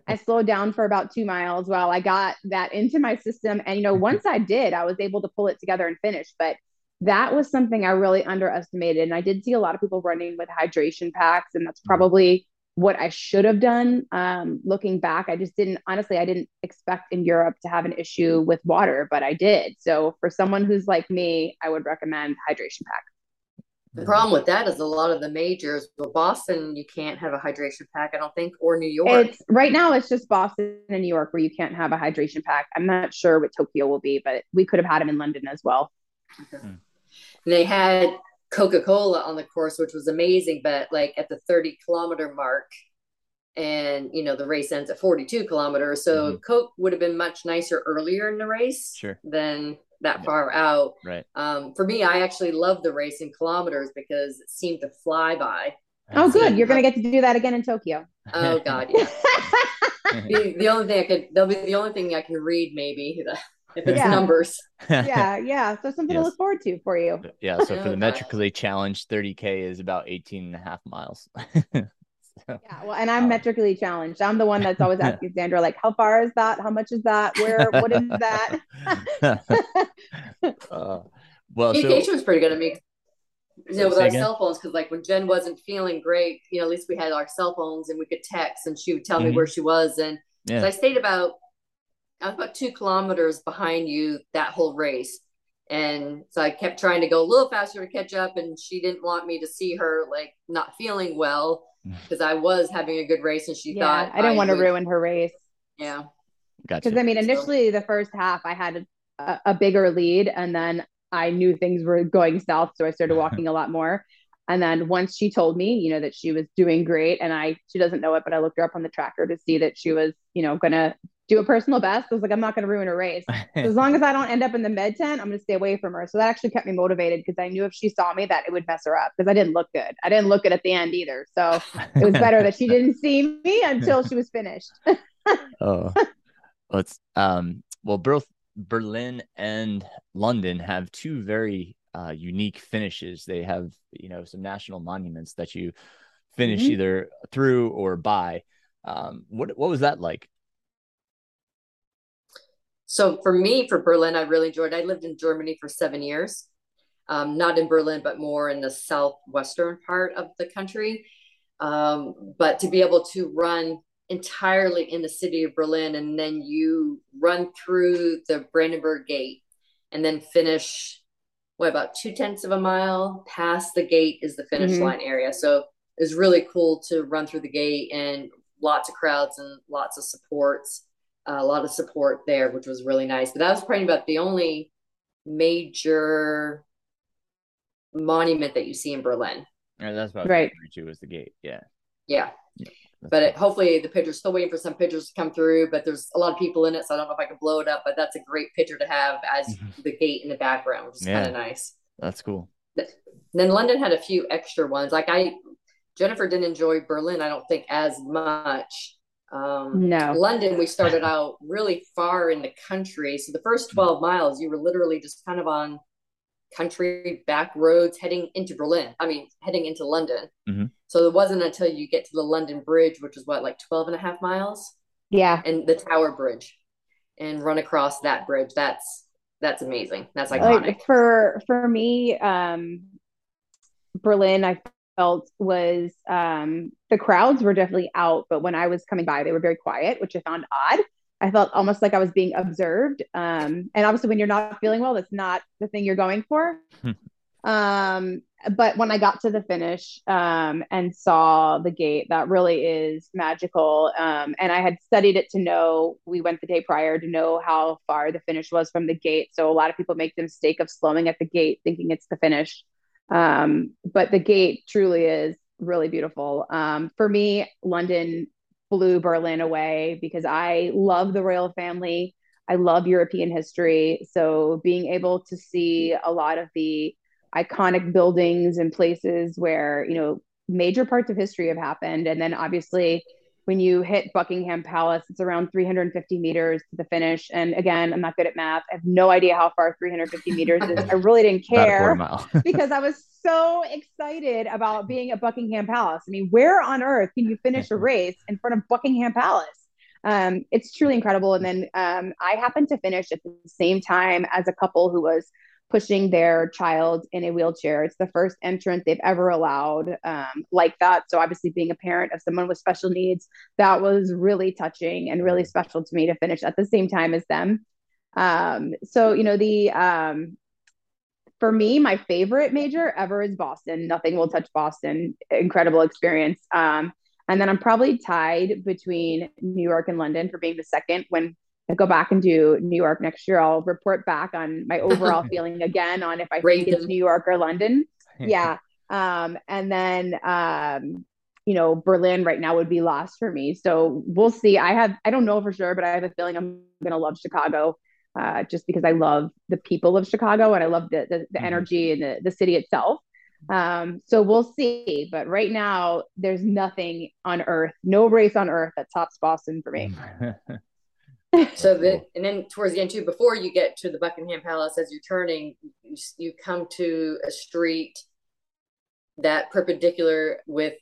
I slowed down for about two miles while I got that into my system. And, you know, once I did, I was able to pull it together and finish. But that was something I really underestimated. And I did see a lot of people running with hydration packs, and that's mm-hmm. probably what I should have done. Um, looking back, I just didn't, honestly, I didn't expect in Europe to have an issue with water, but I did. So for someone who's like me, I would recommend hydration pack. The problem with that is a lot of the majors, well, Boston, you can't have a hydration pack, I don't think, or New York. It's right now. It's just Boston and New York where you can't have a hydration pack. I'm not sure what Tokyo will be, but we could have had them in London as well. Okay. Hmm. And they had Coca Cola on the course, which was amazing. But like at the 30 kilometer mark, and you know the race ends at 42 kilometers, so mm-hmm. Coke would have been much nicer earlier in the race sure. than that yeah. far out. Right. Um, for me, I actually love the race in kilometers because it seemed to fly by. Oh, good! You're going to get to do that again in Tokyo. Oh God, yeah. the, the, only thing I could, that'll be the only thing I can read, maybe if it's yeah. numbers. yeah, yeah. So something yes. to look forward to for you. Yeah. So for the metrically challenged, 30K is about 18 and a half miles. Yeah, well, and I'm um, metrically challenged. I'm the one that's always asking Sandra, like, how far is that? How much is that? Where? What is that? uh, well, communication so, was pretty good. I mean, you know, with our again? cell phones, because like when Jen wasn't feeling great, you know, at least we had our cell phones and we could text, and she would tell mm-hmm. me where she was, and yeah. so I stayed about I was about two kilometers behind you that whole race. And so I kept trying to go a little faster to catch up, and she didn't want me to see her like not feeling well mm. because I was having a good race, and she yeah, thought I didn't I want would... to ruin her race. Yeah, gotcha. Because I mean, initially the first half I had a, a bigger lead, and then I knew things were going south, so I started walking a lot more. And then once she told me, you know, that she was doing great, and I she doesn't know it, but I looked her up on the tracker to see that she was, you know, gonna do a personal best. I was like, I'm not going to ruin a race. So as long as I don't end up in the med tent, I'm going to stay away from her. So that actually kept me motivated because I knew if she saw me that it would mess her up because I didn't look good. I didn't look good at the end either. So it was better that she didn't see me until she was finished. oh, well, it's um, well, both Berlin and London have two very uh, unique finishes. They have you know some national monuments that you finish mm-hmm. either through or by. Um, what what was that like? So for me, for Berlin, I really enjoyed. I lived in Germany for seven years, um, not in Berlin, but more in the southwestern part of the country. Um, but to be able to run entirely in the city of Berlin, and then you run through the Brandenburg Gate, and then finish what about two tenths of a mile past the gate is the finish mm-hmm. line area. So it's really cool to run through the gate and lots of crowds and lots of supports a lot of support there, which was really nice. But that was probably about the only major monument that you see in Berlin. Yeah, that's about right. You was the gate. Yeah. Yeah. yeah but it, hopefully the picture's still waiting for some pictures to come through. But there's a lot of people in it, so I don't know if I can blow it up. But that's a great picture to have as mm-hmm. the gate in the background, which is yeah. kind of nice. That's cool. Then London had a few extra ones. Like I, Jennifer didn't enjoy Berlin, I don't think as much. Um, no. London, we started out really far in the country. So the first 12 miles, you were literally just kind of on country back roads heading into Berlin. I mean, heading into London. Mm-hmm. So it wasn't until you get to the London Bridge, which is what, like 12 and a half miles? Yeah. And the Tower Bridge and run across that bridge. That's, that's amazing. That's iconic. Like for, for me, um, Berlin, I felt was um, the crowds were definitely out, but when I was coming by, they were very quiet, which I found odd. I felt almost like I was being observed. Um, and obviously, when you're not feeling well, that's not the thing you're going for. Hmm. um, but when I got to the finish um, and saw the gate, that really is magical. Um, and I had studied it to know, we went the day prior to know how far the finish was from the gate. So a lot of people make the mistake of slowing at the gate, thinking it's the finish. Um, but the gate truly is really beautiful. Um, for me, London blew Berlin away because I love the royal family. I love European history. So being able to see a lot of the iconic buildings and places where you know major parts of history have happened and then obviously when you hit buckingham palace it's around 350 meters to the finish. And again i'm not good at math. I have no idea how far 350 meters is. I really didn't care because i was so excited about being at buckingham palace. I mean where on earth can you finish a race in front of buckingham palace? Um, it's truly incredible. And then um, i happened to finish at the same time as a couple who was pushing their child in a wheelchair. It's the first entrant they've ever allowed um, like that. So, obviously, being a parent of someone with special needs, that was really touching and really special to me to finish at the same time as them. Um, so, you know, the um, for me, my favorite major ever is Boston. Nothing will touch Boston. Incredible experience. Um, and then I'm probably tied between New York and London for being the second when I go back and do New York next year, I'll report back on my overall feeling again on if I think it's New York or London. yeah. Um, and then um, you know, Berlin right now would be lost for me. So we'll see. I have I don't know for sure, but I have a feeling I'm gonna love Chicago. Uh, just because I love the people of Chicago and I love the the, the mm-hmm. energy and the, the city itself. Um, so we'll see. But right now, there's nothing on earth, no race on earth that tops Boston for me. so then and then towards the end too before you get to the buckingham palace as you're turning you, you come to a street that perpendicular with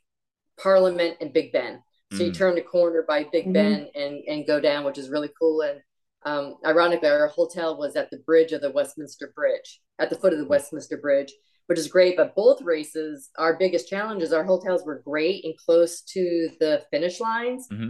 parliament and big ben. So mm. you turn the corner by big mm-hmm. ben and and go down which is really cool. And um, ironically our hotel was at the bridge of the westminster bridge at the foot of the westminster bridge which is great but both races our biggest challenges our hotels were great and close to the finish lines. Mm-hmm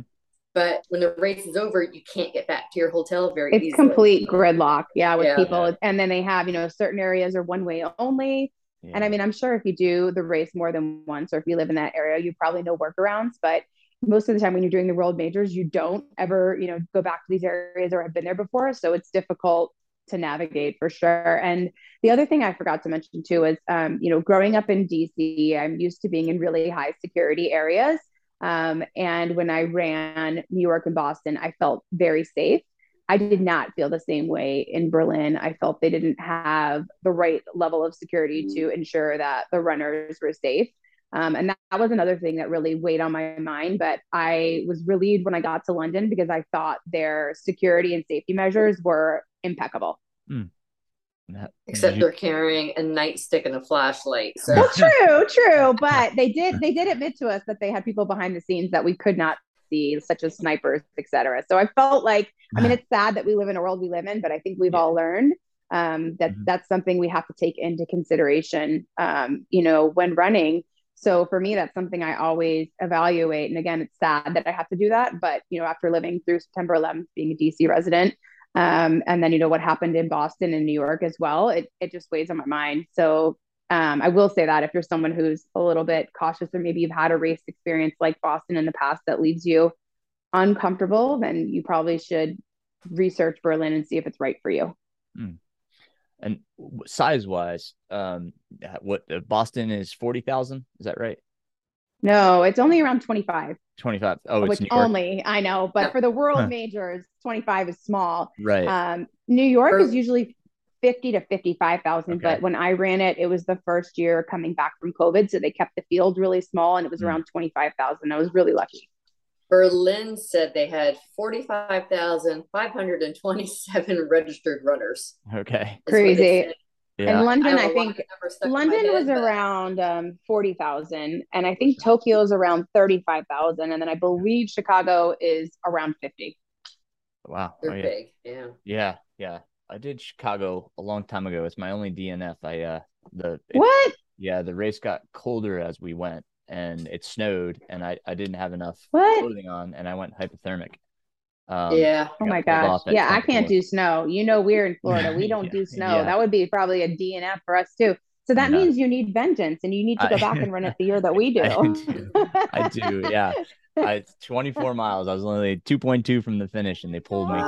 but when the race is over, you can't get back to your hotel very easily. it's easily. complete gridlock, yeah, with yeah. people. And then they have, you know, certain areas are one way only. Yeah. And I mean, I'm sure if you do the race more than once, or if you live in that area, you probably know workarounds. But most of the time, when you're doing the world majors, you don't ever, you know, go back to these areas or have been there before. So it's difficult to navigate for sure. And the other thing I forgot to mention too is, um, you know, growing up in DC, I'm used to being in really high security areas. Um, and when I ran New York and Boston, I felt very safe. I did not feel the same way in Berlin. I felt they didn't have the right level of security to ensure that the runners were safe. Um, and that, that, was another thing that really weighed on my mind. But I was relieved when I got to London because I thought their security and safety measures were impeccable. Mm. Except they're carrying a nightstick and a flashlight. So. Well, true, true. But they did they did admit to us that they had people behind the scenes that we could not see, such as snipers, etc. So I felt like I mean it's sad that we live in a world we live in, but I think we've yeah. all learned um, that mm-hmm. that's something we have to take into consideration. Um, you know, when running. So for me, that's something I always evaluate. And again, it's sad that I have to do that. But you know, after living through September 11th, being a DC resident, um, and then you know what happened in Boston and New York as well. It it just weighs on my mind. So um, I will say that if you're someone who's a little bit cautious or maybe you've had a race experience like Boston in the past that leaves you uncomfortable, then you probably should research Berlin and see if it's right for you. Mm. And size wise, um, what uh, Boston is forty thousand? Is that right? No, it's only around 25. 25. Oh, which only I know, but for the world huh. majors, 25 is small. Right. Um, New York is usually 50 to 55,000, okay. but when I ran it, it was the first year coming back from COVID. So they kept the field really small and it was mm. around 25,000. I was really lucky. Berlin said they had 45,527 registered runners. Okay. Crazy. Yeah. And London, I, I think London was but... around um, 40,000. And I think Tokyo is around 35,000. And then I believe Chicago is around 50. Wow. They're oh, yeah. big. Yeah. Yeah. Yeah. I did Chicago a long time ago. It's my only DNF. I, uh, the, it, what? Yeah. The race got colder as we went and it snowed and I, I didn't have enough what? clothing on and I went hypothermic. Um, yeah. Oh my gosh. Yeah, I can't do snow. You know, we're in Florida. We don't yeah, do snow. Yeah. That would be probably a DNF for us too. So that yeah. means you need vengeance and you need to go back and run it the year that we do. I do. I do yeah. I, 24 miles. I was only 2.2 from the finish and they pulled me,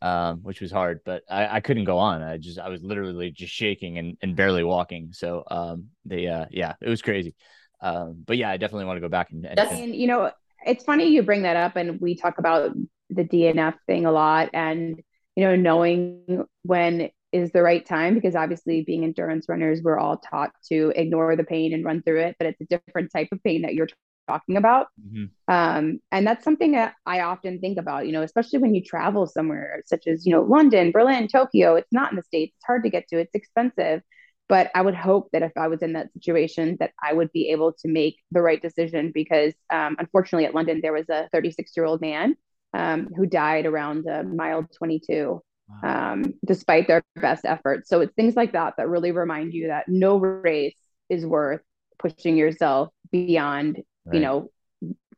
um, which was hard, but I, I couldn't go on. I just, I was literally just shaking and, and barely walking. So, um, they, uh, yeah, it was crazy. Um, but yeah, I definitely want to go back and, and, and you know, it's funny you bring that up and we talk about the DNF thing a lot and you know knowing when is the right time because obviously being endurance runners we're all taught to ignore the pain and run through it but it's a different type of pain that you're talking about mm-hmm. um, and that's something that i often think about you know especially when you travel somewhere such as you know london berlin tokyo it's not in the states it's hard to get to it's expensive but i would hope that if i was in that situation that i would be able to make the right decision because um, unfortunately at london there was a 36 year old man um, who died around uh, mile 22 um, despite their best efforts. So it's things like that that really remind you that no race is worth pushing yourself beyond, right. you know,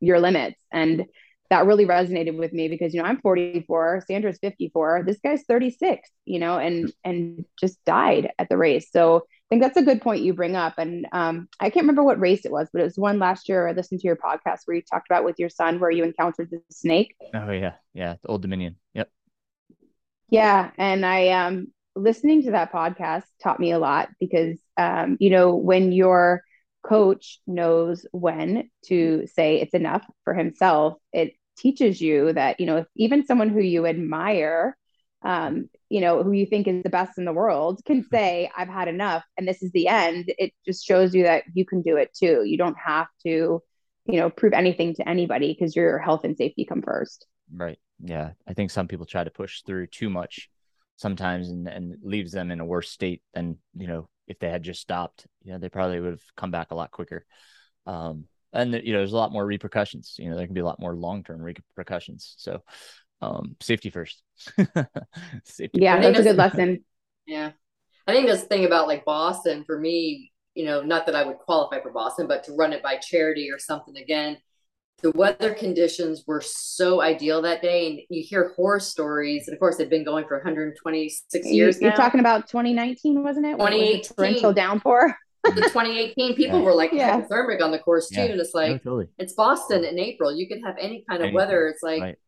your limits. And that really resonated with me because you know I'm 44, Sandra's 54, this guy's 36, you know, and and just died at the race. So think that's a good point you bring up. And um, I can't remember what race it was, but it was one last year I listened to your podcast where you talked about with your son where you encountered the snake. Oh yeah, yeah, Old Dominion. Yep. Yeah, and I um listening to that podcast taught me a lot because um you know when your coach knows when to say it's enough for himself, it teaches you that you know if even someone who you admire um, you know, who you think is the best in the world can say, I've had enough and this is the end. It just shows you that you can do it too. You don't have to, you know, prove anything to anybody because your health and safety come first. Right yeah, I think some people try to push through too much sometimes and, and leaves them in a worse state than, you know, if they had just stopped, you know, they probably would have come back a lot quicker. Um, and you know, there's a lot more repercussions, you know, there can be a lot more long-term repercussions. So, um, safety first. safety yeah, first. that's a good lesson. Yeah. I think this thing about like Boston for me, you know, not that I would qualify for Boston, but to run it by charity or something again, the weather conditions were so ideal that day and you hear horror stories and of course they've been going for 126 years you're now. talking about 2019 wasn't it 2018 torrential downpour the 2018 people yeah. were like yeah. hypothermic on the course too yeah. and it's like no, totally. it's boston in april you could have any kind of Anything. weather it's like right.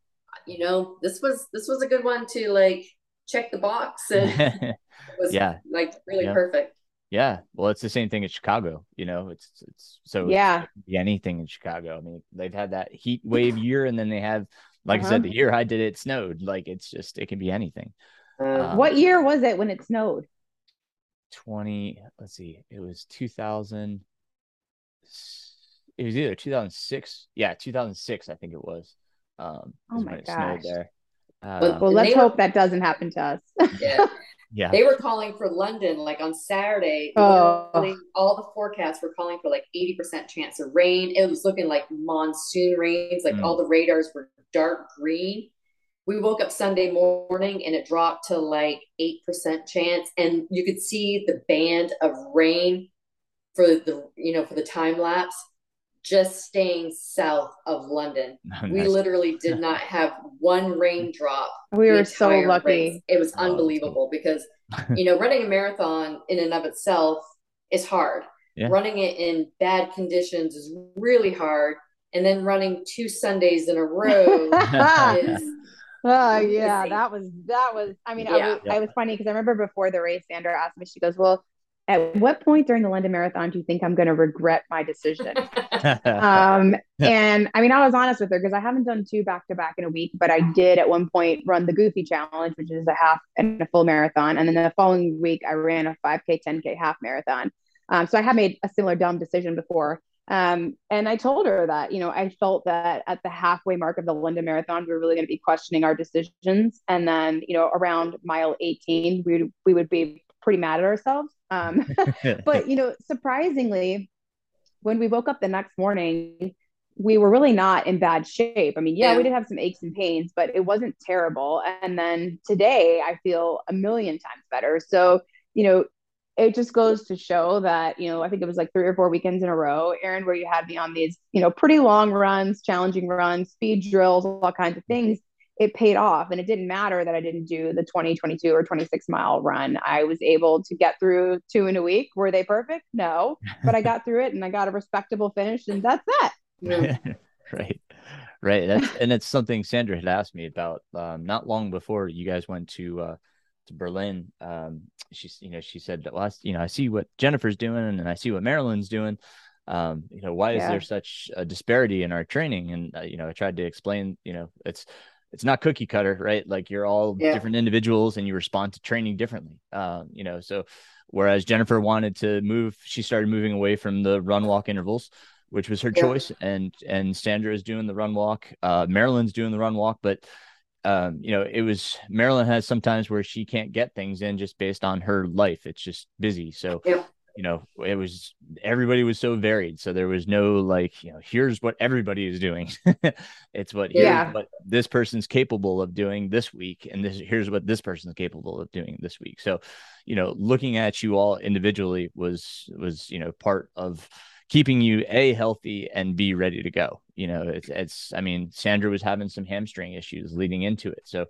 You know this was this was a good one to like check the box and it was yeah like really perfect yeah, well, it's the same thing in Chicago. You know, it's it's so yeah, be anything in Chicago. I mean, they've had that heat wave year, and then they have, like uh-huh. I said, the year I did it, it snowed. Like it's just it can be anything. Uh, um, what year was it when it snowed? Twenty. Let's see. It was two thousand. It was either two thousand six. Yeah, two thousand six. I think it was. Um, oh my gosh. there. Uh, well, well let's hope that doesn't happen to us. yeah. Yeah. They were calling for London like on Saturday. Oh. All the forecasts were calling for like 80% chance of rain. It was looking like monsoon rains, like mm. all the radars were dark green. We woke up Sunday morning and it dropped to like 8% chance. And you could see the band of rain for the, you know, for the time lapse just staying south of London. Oh, we literally did not have one raindrop. We were so lucky. Race. It was oh, unbelievable because, you know, running a marathon in and of itself is hard. Yeah. Running it in bad conditions is really hard. And then running two Sundays in a row is. Oh yeah, that was that was. I mean, yeah. I was, I was funny because I remember before the race, Sandra asked me. She goes, "Well, at what point during the London Marathon do you think I'm going to regret my decision? Um, and I mean, I was honest with her because I haven't done two back to back in a week, but I did at one point run the Goofy Challenge, which is a half and a full marathon. And then the following week, I ran a 5K, 10K half marathon. Um, so I had made a similar dumb decision before. Um, and I told her that, you know, I felt that at the halfway mark of the London Marathon, we were really going to be questioning our decisions. And then, you know, around mile 18, we, we would be pretty mad at ourselves. Um, but you know, surprisingly, when we woke up the next morning, we were really not in bad shape. I mean, yeah, yeah, we did have some aches and pains, but it wasn't terrible. And then today, I feel a million times better. So, you know, it just goes to show that, you know, I think it was like three or four weekends in a row, Aaron, where you had me on these, you know, pretty long runs, challenging runs, speed drills, all kinds of things it paid off and it didn't matter that i didn't do the 20 22 or 26 mile run. I was able to get through two in a week. Were they perfect? No. But i got through it and i got a respectable finish and that's that right. Right. That's and it's something sandra had asked me about um, not long before you guys went to uh, to berlin. Um, she's you know she said well I, you know i see what jennifer's doing and i see what marilyn's doing. Um, you know why is there such a disparity in our training? And uh, you know i tried to explain you know it's it's not cookie cutter, right? Like you're all yeah. different individuals and you respond to training differently. Um, you know, so whereas Jennifer wanted to move, she started moving away from the run walk intervals, which was her yeah. choice. And and Sandra is doing the run walk. Uh, Marilyn's doing the run walk, but um, you know, it was Marilyn has sometimes where she can't get things in just based on her life. It's just busy. So yeah you know it was everybody was so varied. So there was no like you know here's what everybody is doing. It's what yeah. what this person's capable of doing this week and this here's what this person's capable of doing this week. So you know looking at you all individually was was you know part of keeping you a healthy and be ready to go. You know it's it's i mean sandra was having some hamstring issues leading into it. So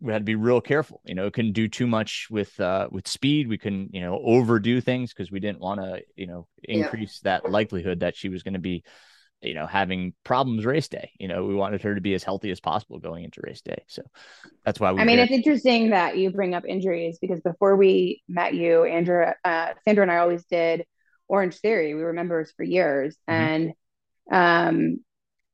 we had to be real careful. You know, it couldn't do too much with uh, with speed. We couldn't, you know, overdo things because we didn't want to, you know, increase yeah. that likelihood that she was going to be, you know, having problems race day. You know, we wanted her to be as healthy as possible going into race day. So that's why we. I mean, it's interesting that you bring up injuries because before we met you, Andrea, uh, Sandra, and I always did Orange Theory. We were members for years, mm-hmm. and um,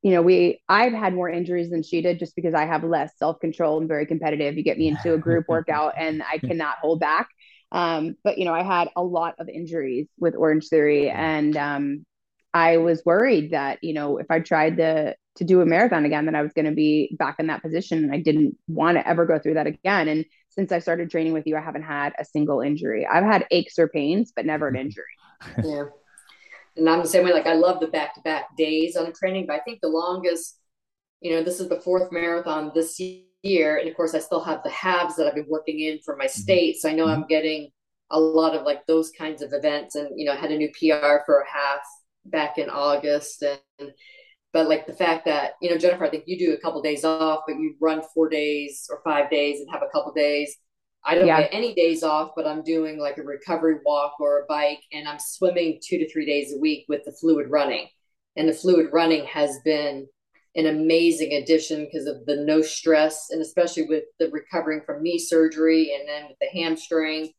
you know, we I've had more injuries than she did just because I have less self control and very competitive. You get me into a group workout and I cannot hold back. Um, but you know, I had a lot of injuries with Orange Theory, and um, I was worried that you know if I tried to to do a marathon again, that I was going to be back in that position, and I didn't want to ever go through that again. And since I started training with you, I haven't had a single injury. I've had aches or pains, but never an injury. Yeah and I'm the same way. Like I love the back to back days on training, but I think the longest, you know, this is the fourth marathon this year, and of course I still have the halves that I've been working in for my mm-hmm. state, so I know mm-hmm. I'm getting a lot of like those kinds of events, and you know, I had a new PR for a half back in August, and but like the fact that you know Jennifer, I think you do a couple of days off, but you run four days or five days and have a couple days I don't yeah. get any days off, but I'm doing like a recovery walk or a bike, and I'm swimming two to three days a week with the fluid running. And the fluid running has been an amazing addition because of the no stress, and especially with the recovering from knee surgery and then with the hamstring,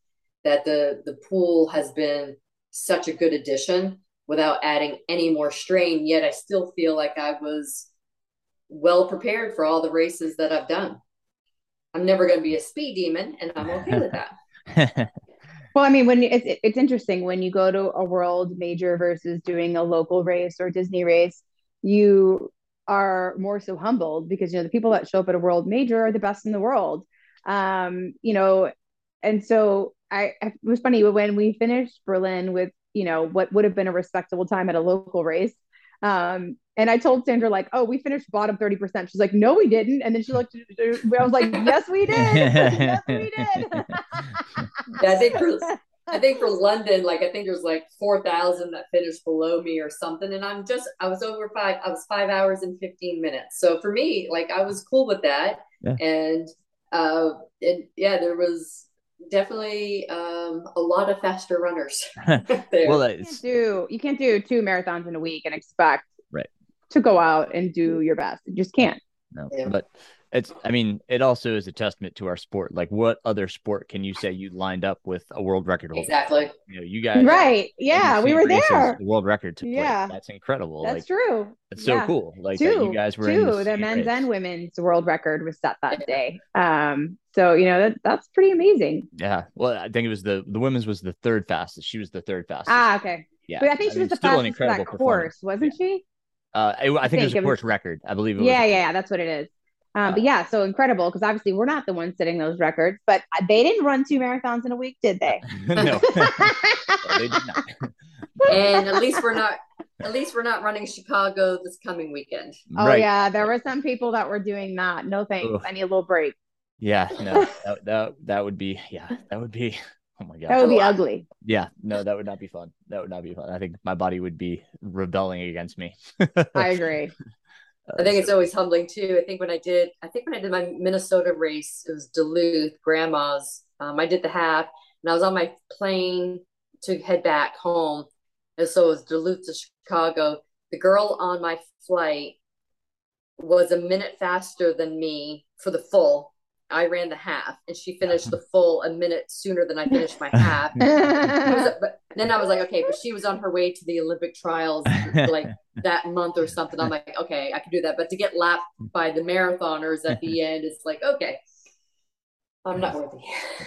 that the the pool has been such a good addition without adding any more strain. Yet I still feel like I was well prepared for all the races that I've done. I'm never going to be a speed demon, and I'm okay with that. well, I mean, when it's it's interesting when you go to a world major versus doing a local race or Disney race, you are more so humbled because you know the people that show up at a world major are the best in the world. Um, you know, and so I it was funny when we finished Berlin with you know what would have been a respectable time at a local race. Um, and I told Sandra, like, oh, we finished bottom 30%. She's like, no, we didn't. And then she looked, I was like, yes, we did. yes, we did. yeah, I think for, I think for London, like, I think there's like 4,000 that finished below me or something. And I'm just, I was over five, I was five hours and 15 minutes. So for me, like, I was cool with that. Yeah. And, uh, and yeah, there was, definitely um, a lot of faster runners. well, you can't do you can't do two marathons in a week and expect to go out and do your best. You just can't. No, yeah. but it's i mean it also is a testament to our sport. Like what other sport can you say you lined up with a world record holder? Exactly. You know you guys right. yeah we were there. the world record to play. yeah. That's incredible. That's like, true. it's so yeah. cool. Like two, you guys were two. the men's race. and women's world record was set that day. Um so you know that, that's pretty amazing. Yeah. Well i think it was the the women's was the third fastest. She was the third fastest. Ah okay. Yeah. But i think I she mean, was the fastest for that course wasn't yeah. she uh, I, I, think, I think it was a course record. I believe it was. Yeah, yeah, yeah. That's what it is. Um, uh, but yeah, so incredible because obviously we're not the ones setting those records, but they didn't run two marathons in a week, did they? no, they did not. and at least we're not. At least we're not running Chicago this coming weekend. Oh right. yeah, there were some people that were doing that. No thanks. Ugh. I need a little break. Yeah, no, that, that that would be yeah, that would be Oh my god. That would be ugly. Yeah, no, that would not be fun. That would not be fun. I think my body would be rebelling against me. I agree. Uh, I think it's always humbling too. I think when I did, I think when I did my Minnesota race, it was Duluth, grandma's. Um, I did the half, and I was on my plane to head back home, and so it was Duluth to Chicago. The girl on my flight was a minute faster than me for the full, I ran the half and she finished the full a minute sooner than I finished my half. was, but then I was like, okay, but she was on her way to the Olympic trials like that month or something. I'm like, okay, I can do that. But to get lapped by the marathoners at the end, it's like, okay, I'm not worthy.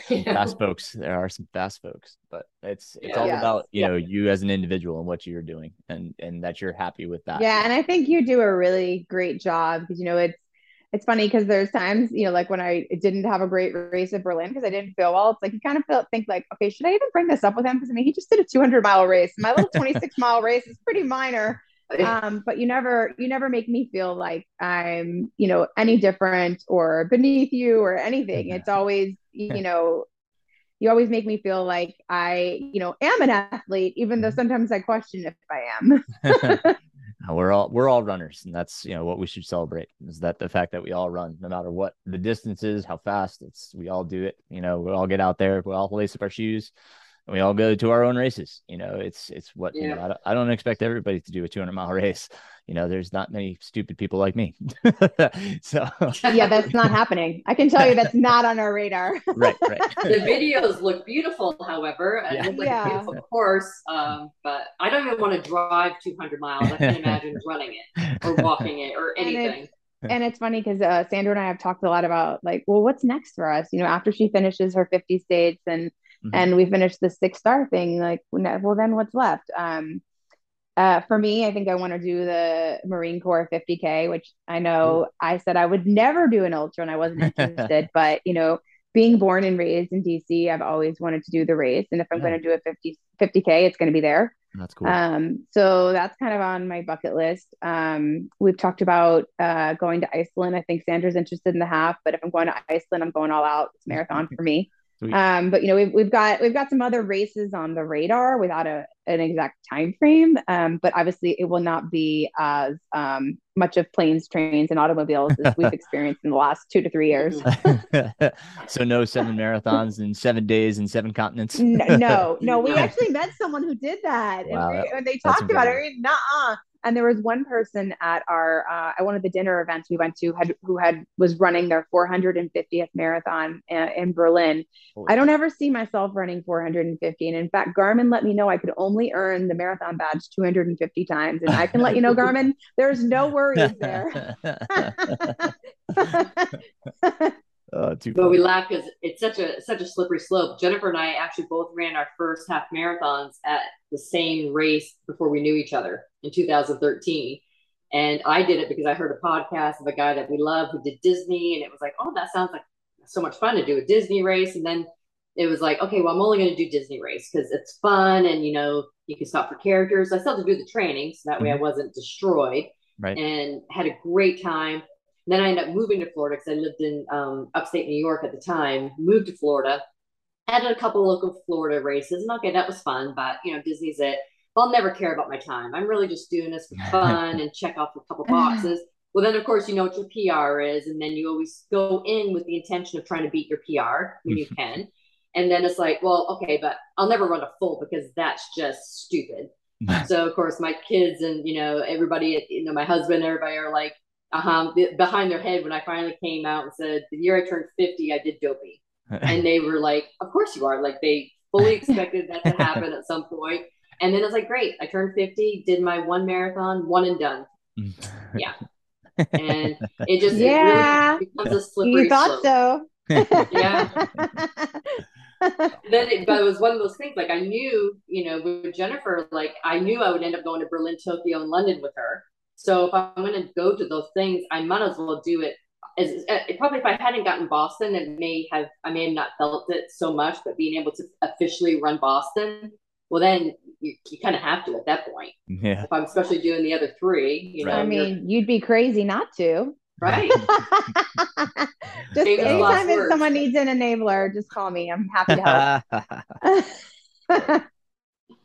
you know? Fast folks. There are some fast folks, but it's it's yeah. all yes. about you yeah. know you as an individual and what you're doing, and and that you're happy with that. Yeah, and I think you do a really great job because you know it's it's funny because there's times you know like when I didn't have a great race at Berlin because I didn't feel well. It's like you kind of feel think like okay, should I even bring this up with him? Because I mean he just did a 200 mile race. My little 26 mile race is pretty minor um, but you never you never make me feel like i'm you know any different or beneath you or anything it's always you know you always make me feel like i you know am an athlete even though mm-hmm. sometimes i question if i am we're all we're all runners and that's you know what we should celebrate is that the fact that we all run no matter what the distance is how fast it's we all do it you know we all get out there we all lace up our shoes we all go to our own races. You know, it's it's what yeah. you know. I don't, I don't expect everybody to do a 200 mile race. You know, there's not many stupid people like me. so yeah, that's not happening. I can tell you that's not on our radar. right, right. the videos look beautiful, however, and yeah. like yeah. a beautiful course. Um, but I don't even want to drive 200 miles. I can't imagine running it or walking it or anything. And, and it's funny because uh, Sandra and I have talked a lot about like, well, what's next for us? You know, after she finishes her 50 states and mm-hmm. and we finished the six star thing like well then what's left um uh, for me, I think I want to do the Marine Corps 50K, which I know I said I would never do an ultra and I wasn't interested. but, you know, being born and raised in DC, I've always wanted to do the race. And if I'm yeah. going to do a 50, 50K, it's going to be there. That's cool. Um, so that's kind of on my bucket list. Um, we've talked about uh, going to Iceland. I think Sandra's interested in the half, but if I'm going to Iceland, I'm going all out. It's marathon for me. Um, but you know, we've, we've got we've got some other races on the radar without a an exact time frame. Um, but obviously, it will not be as um, much of planes, trains, and automobiles as we've experienced in the last two to three years. so no seven marathons in seven days in seven continents. no, no, no, We actually met someone who did that, wow, and, we, and, they talked about it. Nah, and there was one person at our uh, at one of the dinner events we went to had who had was running their 450th marathon in, in Berlin. Holy I don't ever see myself running 450, and in fact, Garmin let me know I could only earn the marathon badge 250 times, and I can let you know, Garmin, there's no worries there. Uh, but we laugh because it's such a such a slippery slope. Jennifer and I actually both ran our first half marathons at the same race before we knew each other in 2013. And I did it because I heard a podcast of a guy that we love who did Disney, and it was like, oh, that sounds like so much fun to do a Disney race. And then it was like, okay, well, I'm only going to do Disney race because it's fun, and you know, you can stop for characters. I still have to do the training, so that way I mm-hmm. wasn't destroyed. Right. And had a great time then I ended up moving to Florida because I lived in um, upstate New York at the time. Moved to Florida, added a couple local Florida races, and okay, that was fun. But you know, Disney's it. I'll never care about my time. I'm really just doing this for fun and check off a couple boxes. Well, then of course you know what your PR is, and then you always go in with the intention of trying to beat your PR when you can. And then it's like, well, okay, but I'll never run a full because that's just stupid. so of course my kids and you know everybody, you know my husband, everybody are like, uh-huh, behind their head when I finally came out and said, the year I turned 50, I did Dopey. and they were like, of course you are. Like they fully expected that to happen at some point. And then it's like, great, I turned 50, did my one marathon, one and done. yeah. And it just yeah. It really becomes a slippery You thought slope. so. yeah. then it, but it was one of those things like I knew, you know, with Jennifer, like I knew I would end up going to Berlin, Tokyo, and London with her. So if I'm going to go to those things, I might as well do it. As, uh, probably if I hadn't gotten Boston, it may have I may have not felt it so much. But being able to officially run Boston, well, then you, you kind of have to at that point. Yeah. If I'm especially doing the other three, you know. I mean, you'd be crazy not to. Right. just anytime if someone needs an enabler, just call me. I'm happy to help.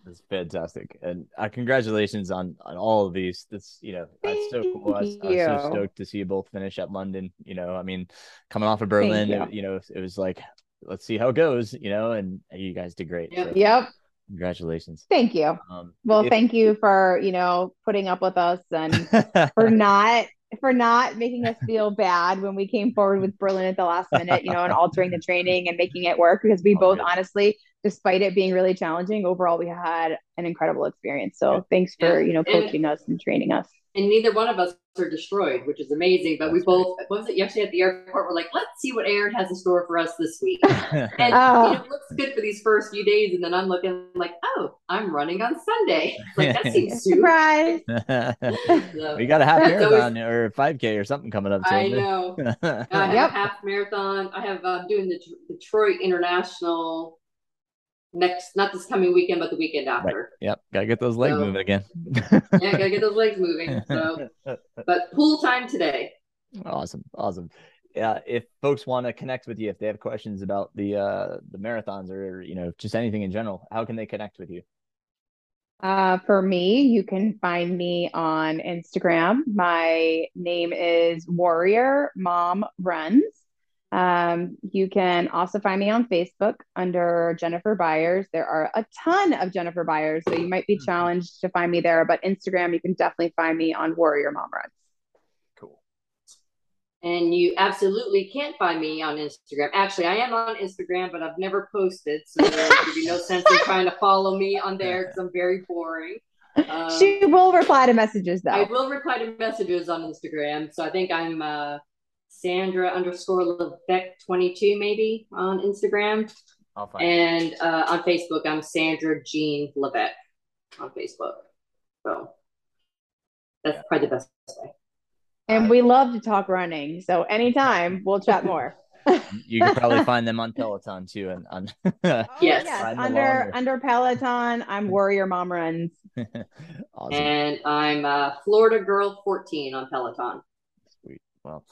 It's fantastic, and uh, congratulations on on all of these. This, you know, that's so cool. I, I, was so stoked to see you both finish at London. You know, I mean, coming off of Berlin, you. It, you. know, it was like, let's see how it goes. You know, and you guys did great. Yep. So, yep. Congratulations. Thank you. Um, well, if, thank you for you know putting up with us and for not for not making us feel bad when we came forward with Berlin at the last minute, you know, and altering the training and making it work because we both honestly, despite it being really challenging, overall we had an incredible experience. So thanks for, you know, coaching us and training us and neither one of us are destroyed, which is amazing. But That's we both, great. was it yesterday at the airport? We're like, let's see what Aaron has in store for us this week. and oh. you know, it looks good for these first few days, and then I'm looking like, oh, I'm running on Sunday. Like that seems surprise. so, we got a half marathon or 5K or something coming up. I know. uh, I yep. half marathon. I have um, doing the Detroit International next not this coming weekend but the weekend after. Right. yep. Gotta get those legs so, moving again. yeah gotta get those legs moving. So but pool time today. Awesome. Awesome. Yeah if folks want to connect with you if they have questions about the uh the marathons or you know just anything in general how can they connect with you? Uh, for me, you can find me on Instagram. My name is Warrior Mom Runs. Um, you can also find me on Facebook under Jennifer Byers. There are a ton of Jennifer Byers, so you might be mm-hmm. challenged to find me there. But Instagram, you can definitely find me on Warrior Mom Runs. Cool. And you absolutely can't find me on Instagram. Actually, I am on Instagram, but I've never posted, so there would be no sense in trying to follow me on there because I'm very boring. Um, she will reply to messages though. I will reply to messages on Instagram. So I think I'm uh, Sandra underscore Levesque 22 maybe on Instagram. and uh, on Facebook, I'm Sandra Jean Levesque on Facebook. So that's probably the best way. And we love to talk running. So anytime we'll chat more. you can probably find them on Peloton too. And on oh, yes, yes. under under Peloton, I'm Warrior Mom Runs. awesome. And I'm uh, Florida Girl 14 on Peloton. Sweet. Well,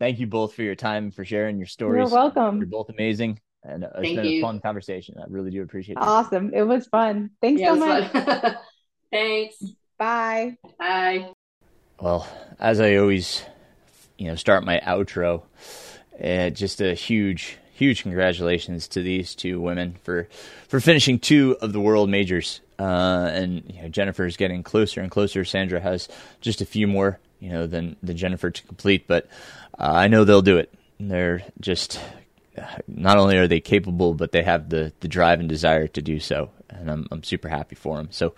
thank you both for your time for sharing your stories. You're welcome. You're both amazing. And it's thank been you. a fun conversation. I really do appreciate it. Awesome. It was fun. Thanks yeah, so much. Thanks. Bye. Bye. Well, as I always, you know, start my outro, uh, just a huge, huge congratulations to these two women for for finishing two of the world majors. Uh, and you know, Jennifer is getting closer and closer. Sandra has just a few more, you know, than the Jennifer to complete, but uh, I know they'll do it. They're just not only are they capable, but they have the the drive and desire to do so, and I'm I'm super happy for them. So,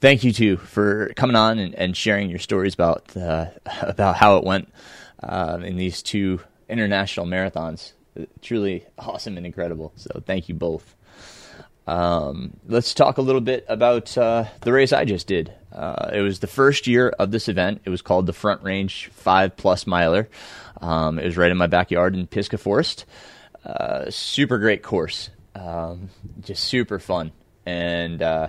thank you too for coming on and, and sharing your stories about uh, about how it went uh, in these two international marathons. Truly awesome and incredible. So, thank you both. Um, let's talk a little bit about uh, the race I just did. Uh, it was the first year of this event. It was called the Front Range Five Plus Miler. Um, it was right in my backyard in Pisgah Forest. Uh, super great course, um, just super fun, and uh,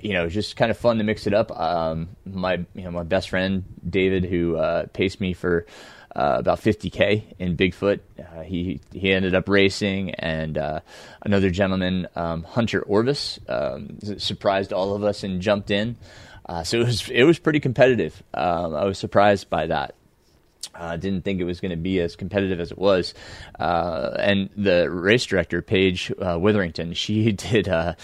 you know, just kind of fun to mix it up. Um, my you know my best friend David, who uh, paced me for uh, about 50k in Bigfoot. Uh, he he ended up racing, and uh, another gentleman, um, Hunter Orvis, um, surprised all of us and jumped in. Uh, so it was it was pretty competitive. Um, I was surprised by that. I uh, didn't think it was going to be as competitive as it was. Uh, and the race director, Paige Witherington, she did a,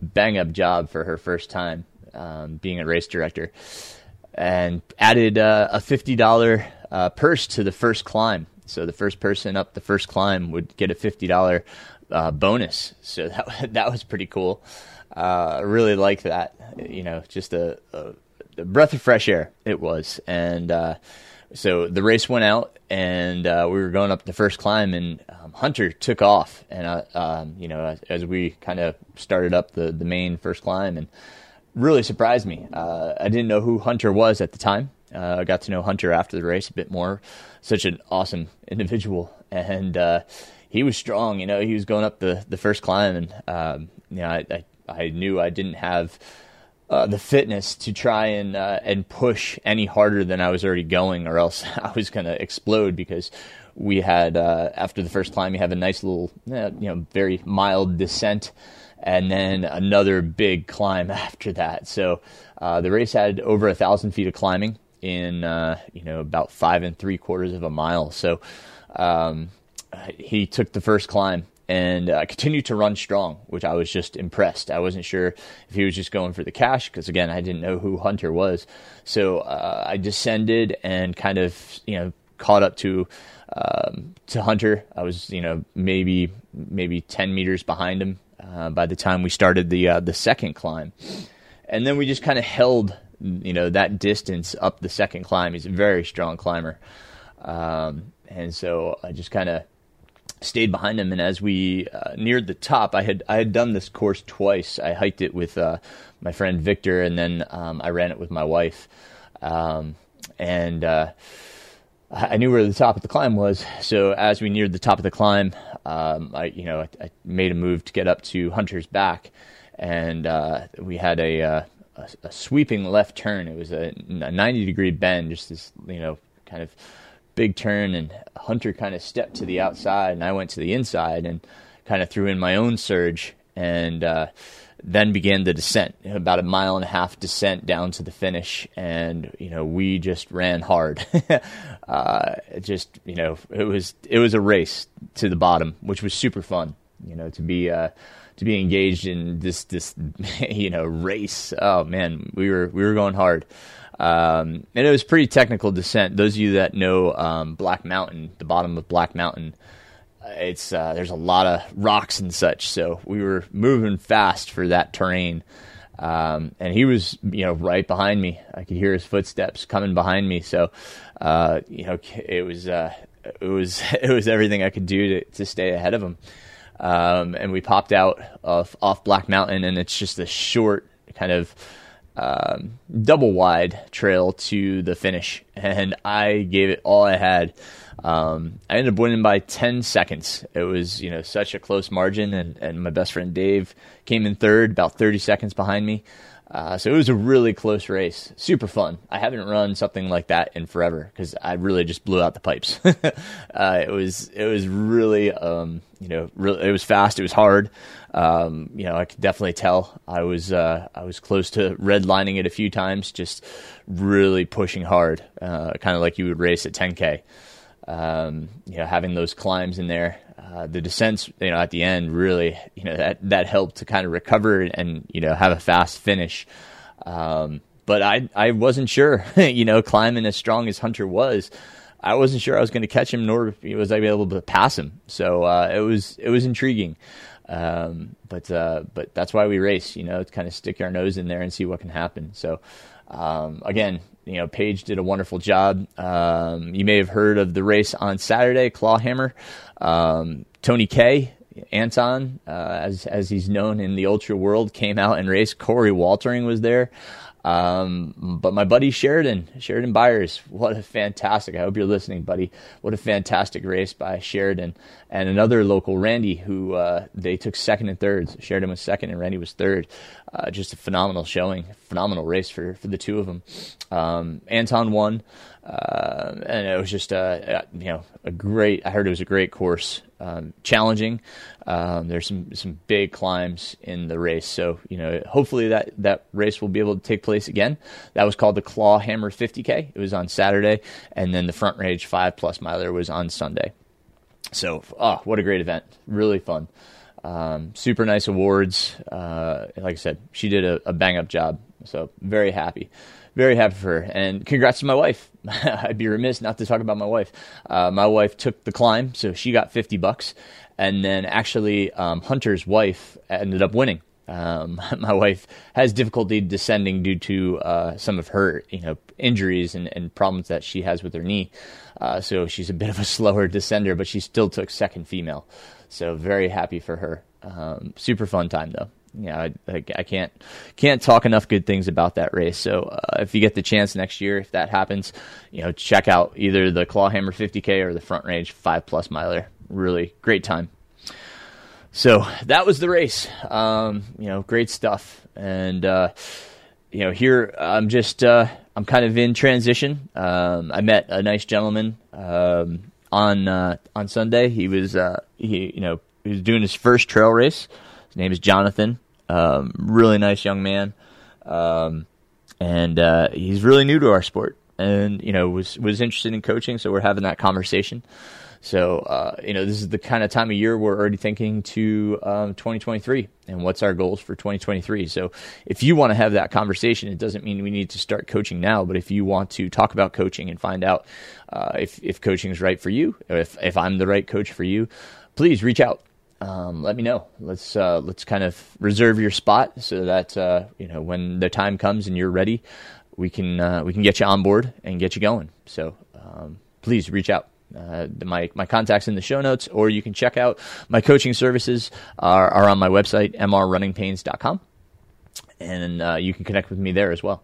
bang up job for her first time um, being a race director and added a $50 uh, purse to the first climb. So the first person up the first climb would get a $50 uh, bonus. So that, that was pretty cool. I really like that. You know, just a, a, a, breath of fresh air it was. And, so the race went out, and uh, we were going up the first climb, and um, Hunter took off, and uh, um, you know, as, as we kind of started up the the main first climb, and really surprised me. Uh, I didn't know who Hunter was at the time. Uh, I got to know Hunter after the race a bit more. Such an awesome individual, and uh, he was strong. You know, he was going up the the first climb, and um, you know, I, I I knew I didn't have uh, the fitness to try and uh, and push any harder than I was already going, or else I was going to explode because we had uh, after the first climb, you have a nice little you know very mild descent, and then another big climb after that. So uh, the race had over a thousand feet of climbing in uh, you know about five and three quarters of a mile. So um, he took the first climb and uh, continued to run strong, which I was just impressed. I wasn't sure if he was just going for the cash because again, I didn't know who Hunter was. So uh, I descended and kind of you know caught up to um, to Hunter. I was you know maybe maybe ten meters behind him uh, by the time we started the uh, the second climb, and then we just kind of held you know that distance up the second climb. He's a very strong climber, um, and so I just kind of stayed behind him. And as we uh, neared the top, I had I had done this course twice. I hiked it with uh, my friend Victor, and then um, I ran it with my wife. Um, and uh, I knew where the top of the climb was. So as we neared the top of the climb, um, I you know I, I, made a move to get up to Hunter's back, and uh, we had a, uh, a, a sweeping left turn. It was a, a 90 degree bend, just this you know kind of big turn, and Hunter kind of stepped to the outside, and I went to the inside and kind of threw in my own surge, and uh, then began the descent, about a mile and a half descent down to the finish, and you know we just ran hard. uh, just you know it was it was a race to the bottom, which was super fun. You know to be uh, to be engaged in this this you know race. Oh man, we were we were going hard. Um, and it was pretty technical descent. Those of you that know um, Black Mountain, the bottom of Black Mountain, it's uh, there's a lot of rocks and such. So we were moving fast for that terrain. Um, and he was, you know, right behind me. I could hear his footsteps coming behind me. So, uh, you know, it was, uh, it was, it was everything I could do to, to stay ahead of him. Um, and we popped out of, off Black Mountain, and it's just a short kind of um, double wide trail to the finish, and I gave it all I had. Um, I ended up winning by 10 seconds. It was, you know, such a close margin, and, and my best friend Dave came in third, about 30 seconds behind me. Uh, so it was a really close race, super fun. I haven't run something like that in forever because I really just blew out the pipes. uh, it was it was really um, you know really, it was fast, it was hard. Um, you know I could definitely tell I was uh, I was close to redlining it a few times, just really pushing hard, uh, kind of like you would race at 10k. Um, you know having those climbs in there, uh, the descents, you know, at the end really, you know, that that helped to kind of recover and you know have a fast finish. Um, but I I wasn't sure, you know, climbing as strong as Hunter was, I wasn't sure I was going to catch him, nor was I able to pass him. So uh, it was it was intriguing. Um, but uh, but that's why we race, you know, to kind of stick our nose in there and see what can happen. So um, again, you know, Paige did a wonderful job. Um, you may have heard of the race on Saturday, Clawhammer. Um, Tony K, Anton, uh, as as he's known in the ultra world, came out and raced. Corey Waltering was there. Um, but my buddy Sheridan, Sheridan Byers, what a fantastic, I hope you're listening, buddy. What a fantastic race by Sheridan. And another local, Randy, who, uh, they took second and third. Sheridan was second and Randy was third. Uh, just a phenomenal showing, phenomenal race for, for the two of them. Um, Anton won. Uh, and it was just a, you know a great. I heard it was a great course, um, challenging. Um, there's some some big climbs in the race, so you know hopefully that that race will be able to take place again. That was called the Claw Hammer 50K. It was on Saturday, and then the Front Range Five Plus Miler was on Sunday. So, oh, what a great event! Really fun. Um, super nice awards. Uh, like I said, she did a, a bang up job. So very happy very happy for her. And congrats to my wife. I'd be remiss not to talk about my wife. Uh, my wife took the climb, so she got 50 bucks. And then actually, um, Hunter's wife ended up winning. Um, my wife has difficulty descending due to uh, some of her, you know, injuries and, and, problems that she has with her knee. Uh, so she's a bit of a slower descender, but she still took second female. So very happy for her. Um, super fun time though yeah, I, I, can't can't talk enough good things about that race. So uh, if you get the chance next year, if that happens, you know, check out either the Clawhammer 50K or the Front Range Five Plus Miler. Really great time. So that was the race. Um, you know, great stuff. And uh, you know, here I'm just uh, I'm kind of in transition. Um, I met a nice gentleman um, on uh, on Sunday. He was uh, he you know he was doing his first trail race. His name is Jonathan. Um, really nice young man, um, and uh, he's really new to our sport, and you know was was interested in coaching. So we're having that conversation. So, uh, you know, this is the kind of time of year we're already thinking to um, 2023 and what's our goals for 2023. So, if you want to have that conversation, it doesn't mean we need to start coaching now, but if you want to talk about coaching and find out uh, if, if coaching is right for you, if, if I'm the right coach for you, please reach out. Um, let me know. Let's uh, let's kind of reserve your spot so that uh, you know when the time comes and you're ready, we can uh, we can get you on board and get you going. So um, please reach out. Uh, my my contacts in the show notes, or you can check out my coaching services are, are on my website mrrunningpains.com, and uh, you can connect with me there as well.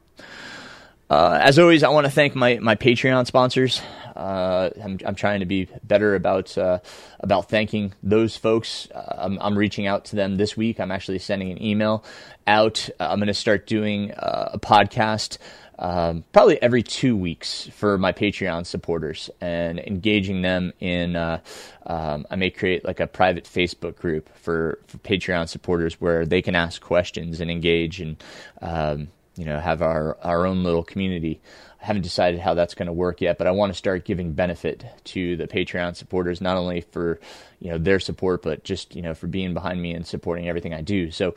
Uh, as always, I want to thank my, my Patreon sponsors. Uh, I'm, I'm trying to be better about uh, about thanking those folks. Uh, I'm, I'm, reaching out to them this week. I'm actually sending an email out. I'm going to start doing uh, a podcast um, probably every two weeks for my Patreon supporters and engaging them in. Uh, um, I may create like a private Facebook group for, for, Patreon supporters where they can ask questions and engage and um, you know have our our own little community. I haven't decided how that's going to work yet, but I want to start giving benefit to the Patreon supporters, not only for you know their support, but just you know for being behind me and supporting everything I do. So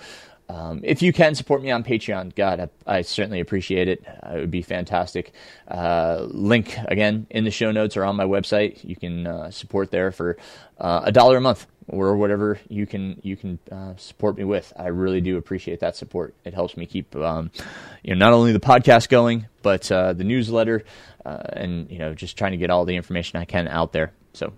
um, if you can support me on Patreon, God, I, I certainly appreciate it. Uh, it would be fantastic. Uh, link again in the show notes or on my website. You can uh, support there for uh, a dollar a month or whatever you can you can uh, support me with. I really do appreciate that support. It helps me keep um, you know not only the podcast going, but uh, the newsletter and you know just trying to get all the information I can out there. So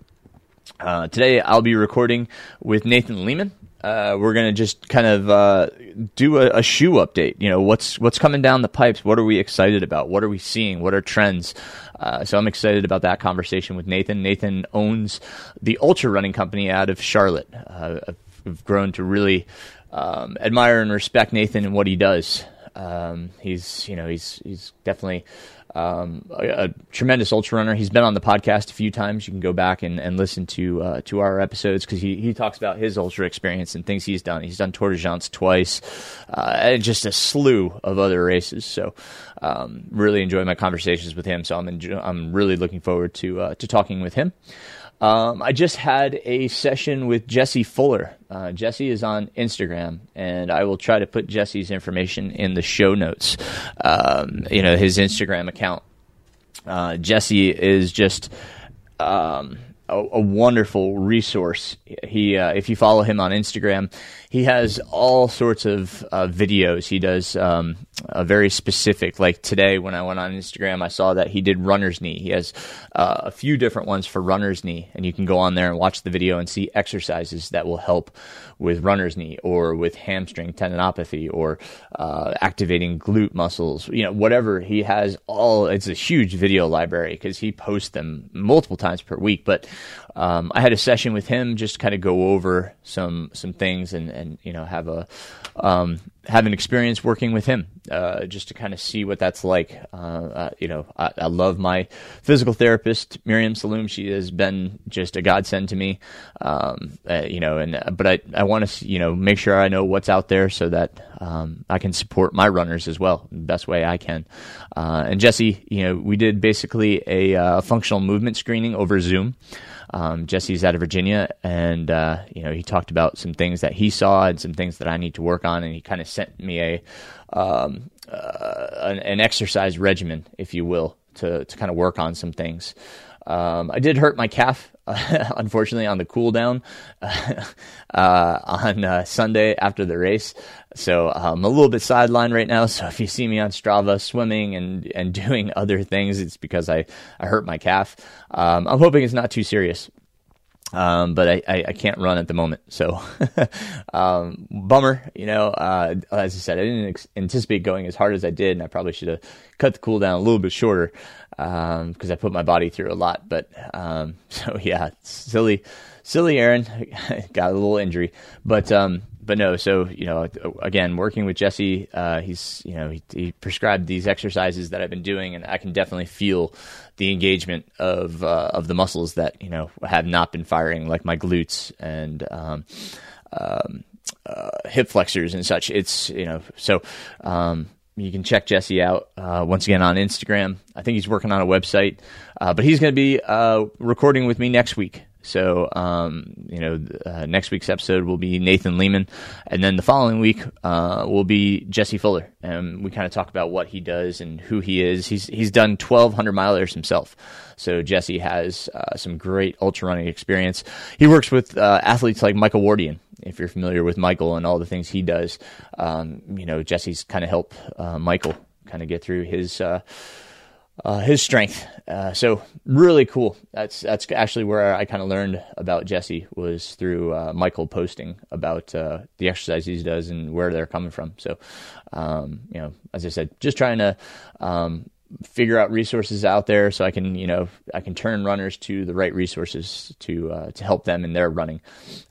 today I'll be recording with Nathan Lehman uh, we're gonna just kind of uh, do a, a, shoe update. You know, what's what's coming down the pipes? What are we excited about? What are we seeing? What are trends? Uh, so I'm excited about that conversation with Nathan. Nathan owns the ultra running company out of Charlotte. Uh, I've grown to really um, admire and respect Nathan and what he does. Um, he's you know he's he's definitely um, a, a, tremendous ultra runner. He's been on the podcast a few times. You can go back and, and listen to uh, to our episodes because he, he talks about his ultra experience and things he's done. He's done Tour de twice, uh, and just a slew of other races. So, um, really enjoy my conversations with him. So I'm enjoy- I'm really looking forward to uh, to talking with him. Um, I just had a session with Jesse Fuller. Uh, Jesse is on Instagram, and I will try to put Jesse's information in the show notes. Um, you know, his Instagram account. Uh, Jesse is just um, a, a, wonderful resource. He, uh, if you follow him on Instagram, he has all sorts of uh, videos. He does um, a very specific. Like today, when I went on Instagram, I saw that he did runner's knee. He has uh, a few different ones for runner's knee, and you can go on there and watch the video and see exercises that will help with runner's knee or with hamstring tendinopathy or uh, activating glute muscles. You know, whatever he has. All it's a huge video library because he posts them multiple times per week. But um, I had a session with him just to kind of go over some some things and and you know have a um, have an experience working with him uh, just to kind of see what that's like. Uh, uh, you know, I, I, love my physical therapist Miriam Saloom. She has been just a godsend to me. Um, uh, you know, and but I I want to you know make sure I know what's out there so that um, I can support my runners as well the best way I can. Uh, and Jesse, you know, we did basically a uh, functional movement screening over Zoom. Um, Jesse's out of Virginia, and uh, you know he talked about some things that he saw and some things that I need to work on, and he kind of sent me a um, uh, an, an, exercise regimen, if you will, to to kind of work on some things. Um, I did hurt my calf, unfortunately, on the cool down uh, on uh, Sunday after the race. So I'm a little bit sidelined right now. So if you see me on Strava swimming and, and doing other things, it's because I, I hurt my calf. Um, I'm hoping it's not too serious. Um, but I, I, I, can't run at the moment. So, um, bummer, you know, uh, as I said, I didn't ex- anticipate going as hard as I did, and I probably should have cut the cool down a little bit shorter, um, cause I put my body through a lot. But, um, so yeah, silly, silly Aaron got a little injury, but, um, but no, so you know, again, working with Jesse, uh, he's you know he, he, prescribed these exercises that I've been doing, and I can definitely feel the engagement of uh, of the muscles that you know have not been firing, like my glutes and um, um, uh, hip flexors and such. It's you know so. You can check Jesse out uh, once again on Instagram. I think he's working on a website, uh, but he's going to be uh, recording with me next week So, um, you know, uh, next week's episode will be Nathan Lehman, and then the following week uh, will be Jesse Fuller, and we kind of talk about what he does and who he is. He's he's done 1,200 milers himself, so Jesse has uh, some great ultra running experience. He works with uh, athletes like Michael Wardian. If you're familiar with Michael and all the things he does, um, you know Jesse's kind of helped uh, Michael kind of get through his uh, his strength. Uh, so really cool. That's that's actually where I kind of learned about Jesse was through uh, Michael posting about uh, the exercise he does and where they're coming from. So um, you know, as I said, just trying to um, figure out resources out there so I can you know I can turn runners to the right resources to uh, to help them in their running.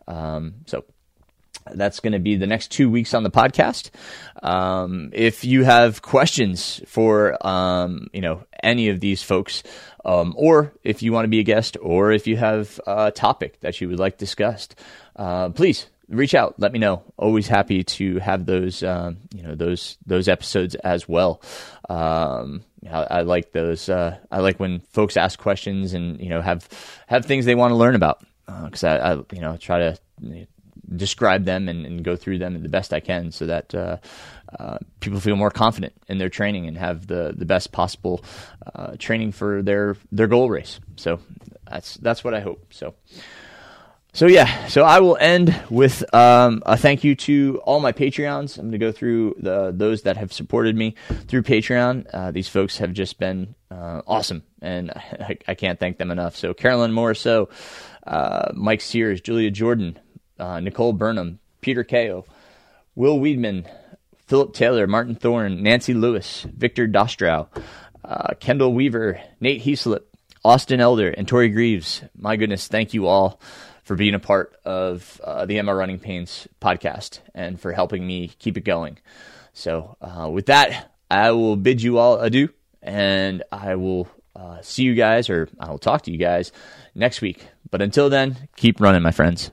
Um, so that's going to be the next two weeks on the podcast. Um, if you have questions for, um, you know, any of these folks, um, or if you want to be a guest, or if you have a topic that you would like discussed, uh, please reach out. Let me know. Always happy to have those, um, you know, those those episodes as well. Um, I, I, like those. Uh, I like when folks ask questions and you know have have things they want to learn about because uh, I, I, you know try to describe them and, and, go through them the best I can so that uh, uh, people feel more confident in their training and have the, the best possible uh, training for their, their goal race. So that's, that's what I hope. So, so yeah, so I will end with um, a thank you to all my Patreons. I'm going to go through the those that have supported me through Patreon. Uh, these folks have just been uh, awesome, and I, I, can't thank them enough. So Carolyn Morrisroe, uh, Mike Sears, Julia Jordan, uh, Nicole Burnham, Peter Keyo, Will Weidman, Philip Taylor, Martin Thorne, Nancy Lewis, Victor Dostrow, uh, Kendall Weaver, Nate Heaslip, Austin Elder, and Tori Greaves. My goodness, thank you all for being a part of uh, the MR Running Pains podcast and for helping me keep it going. So, uh, with that, I will bid you all adieu, and I will uh, see you guys, or I will talk to you guys next week. But until then, keep running, my friends.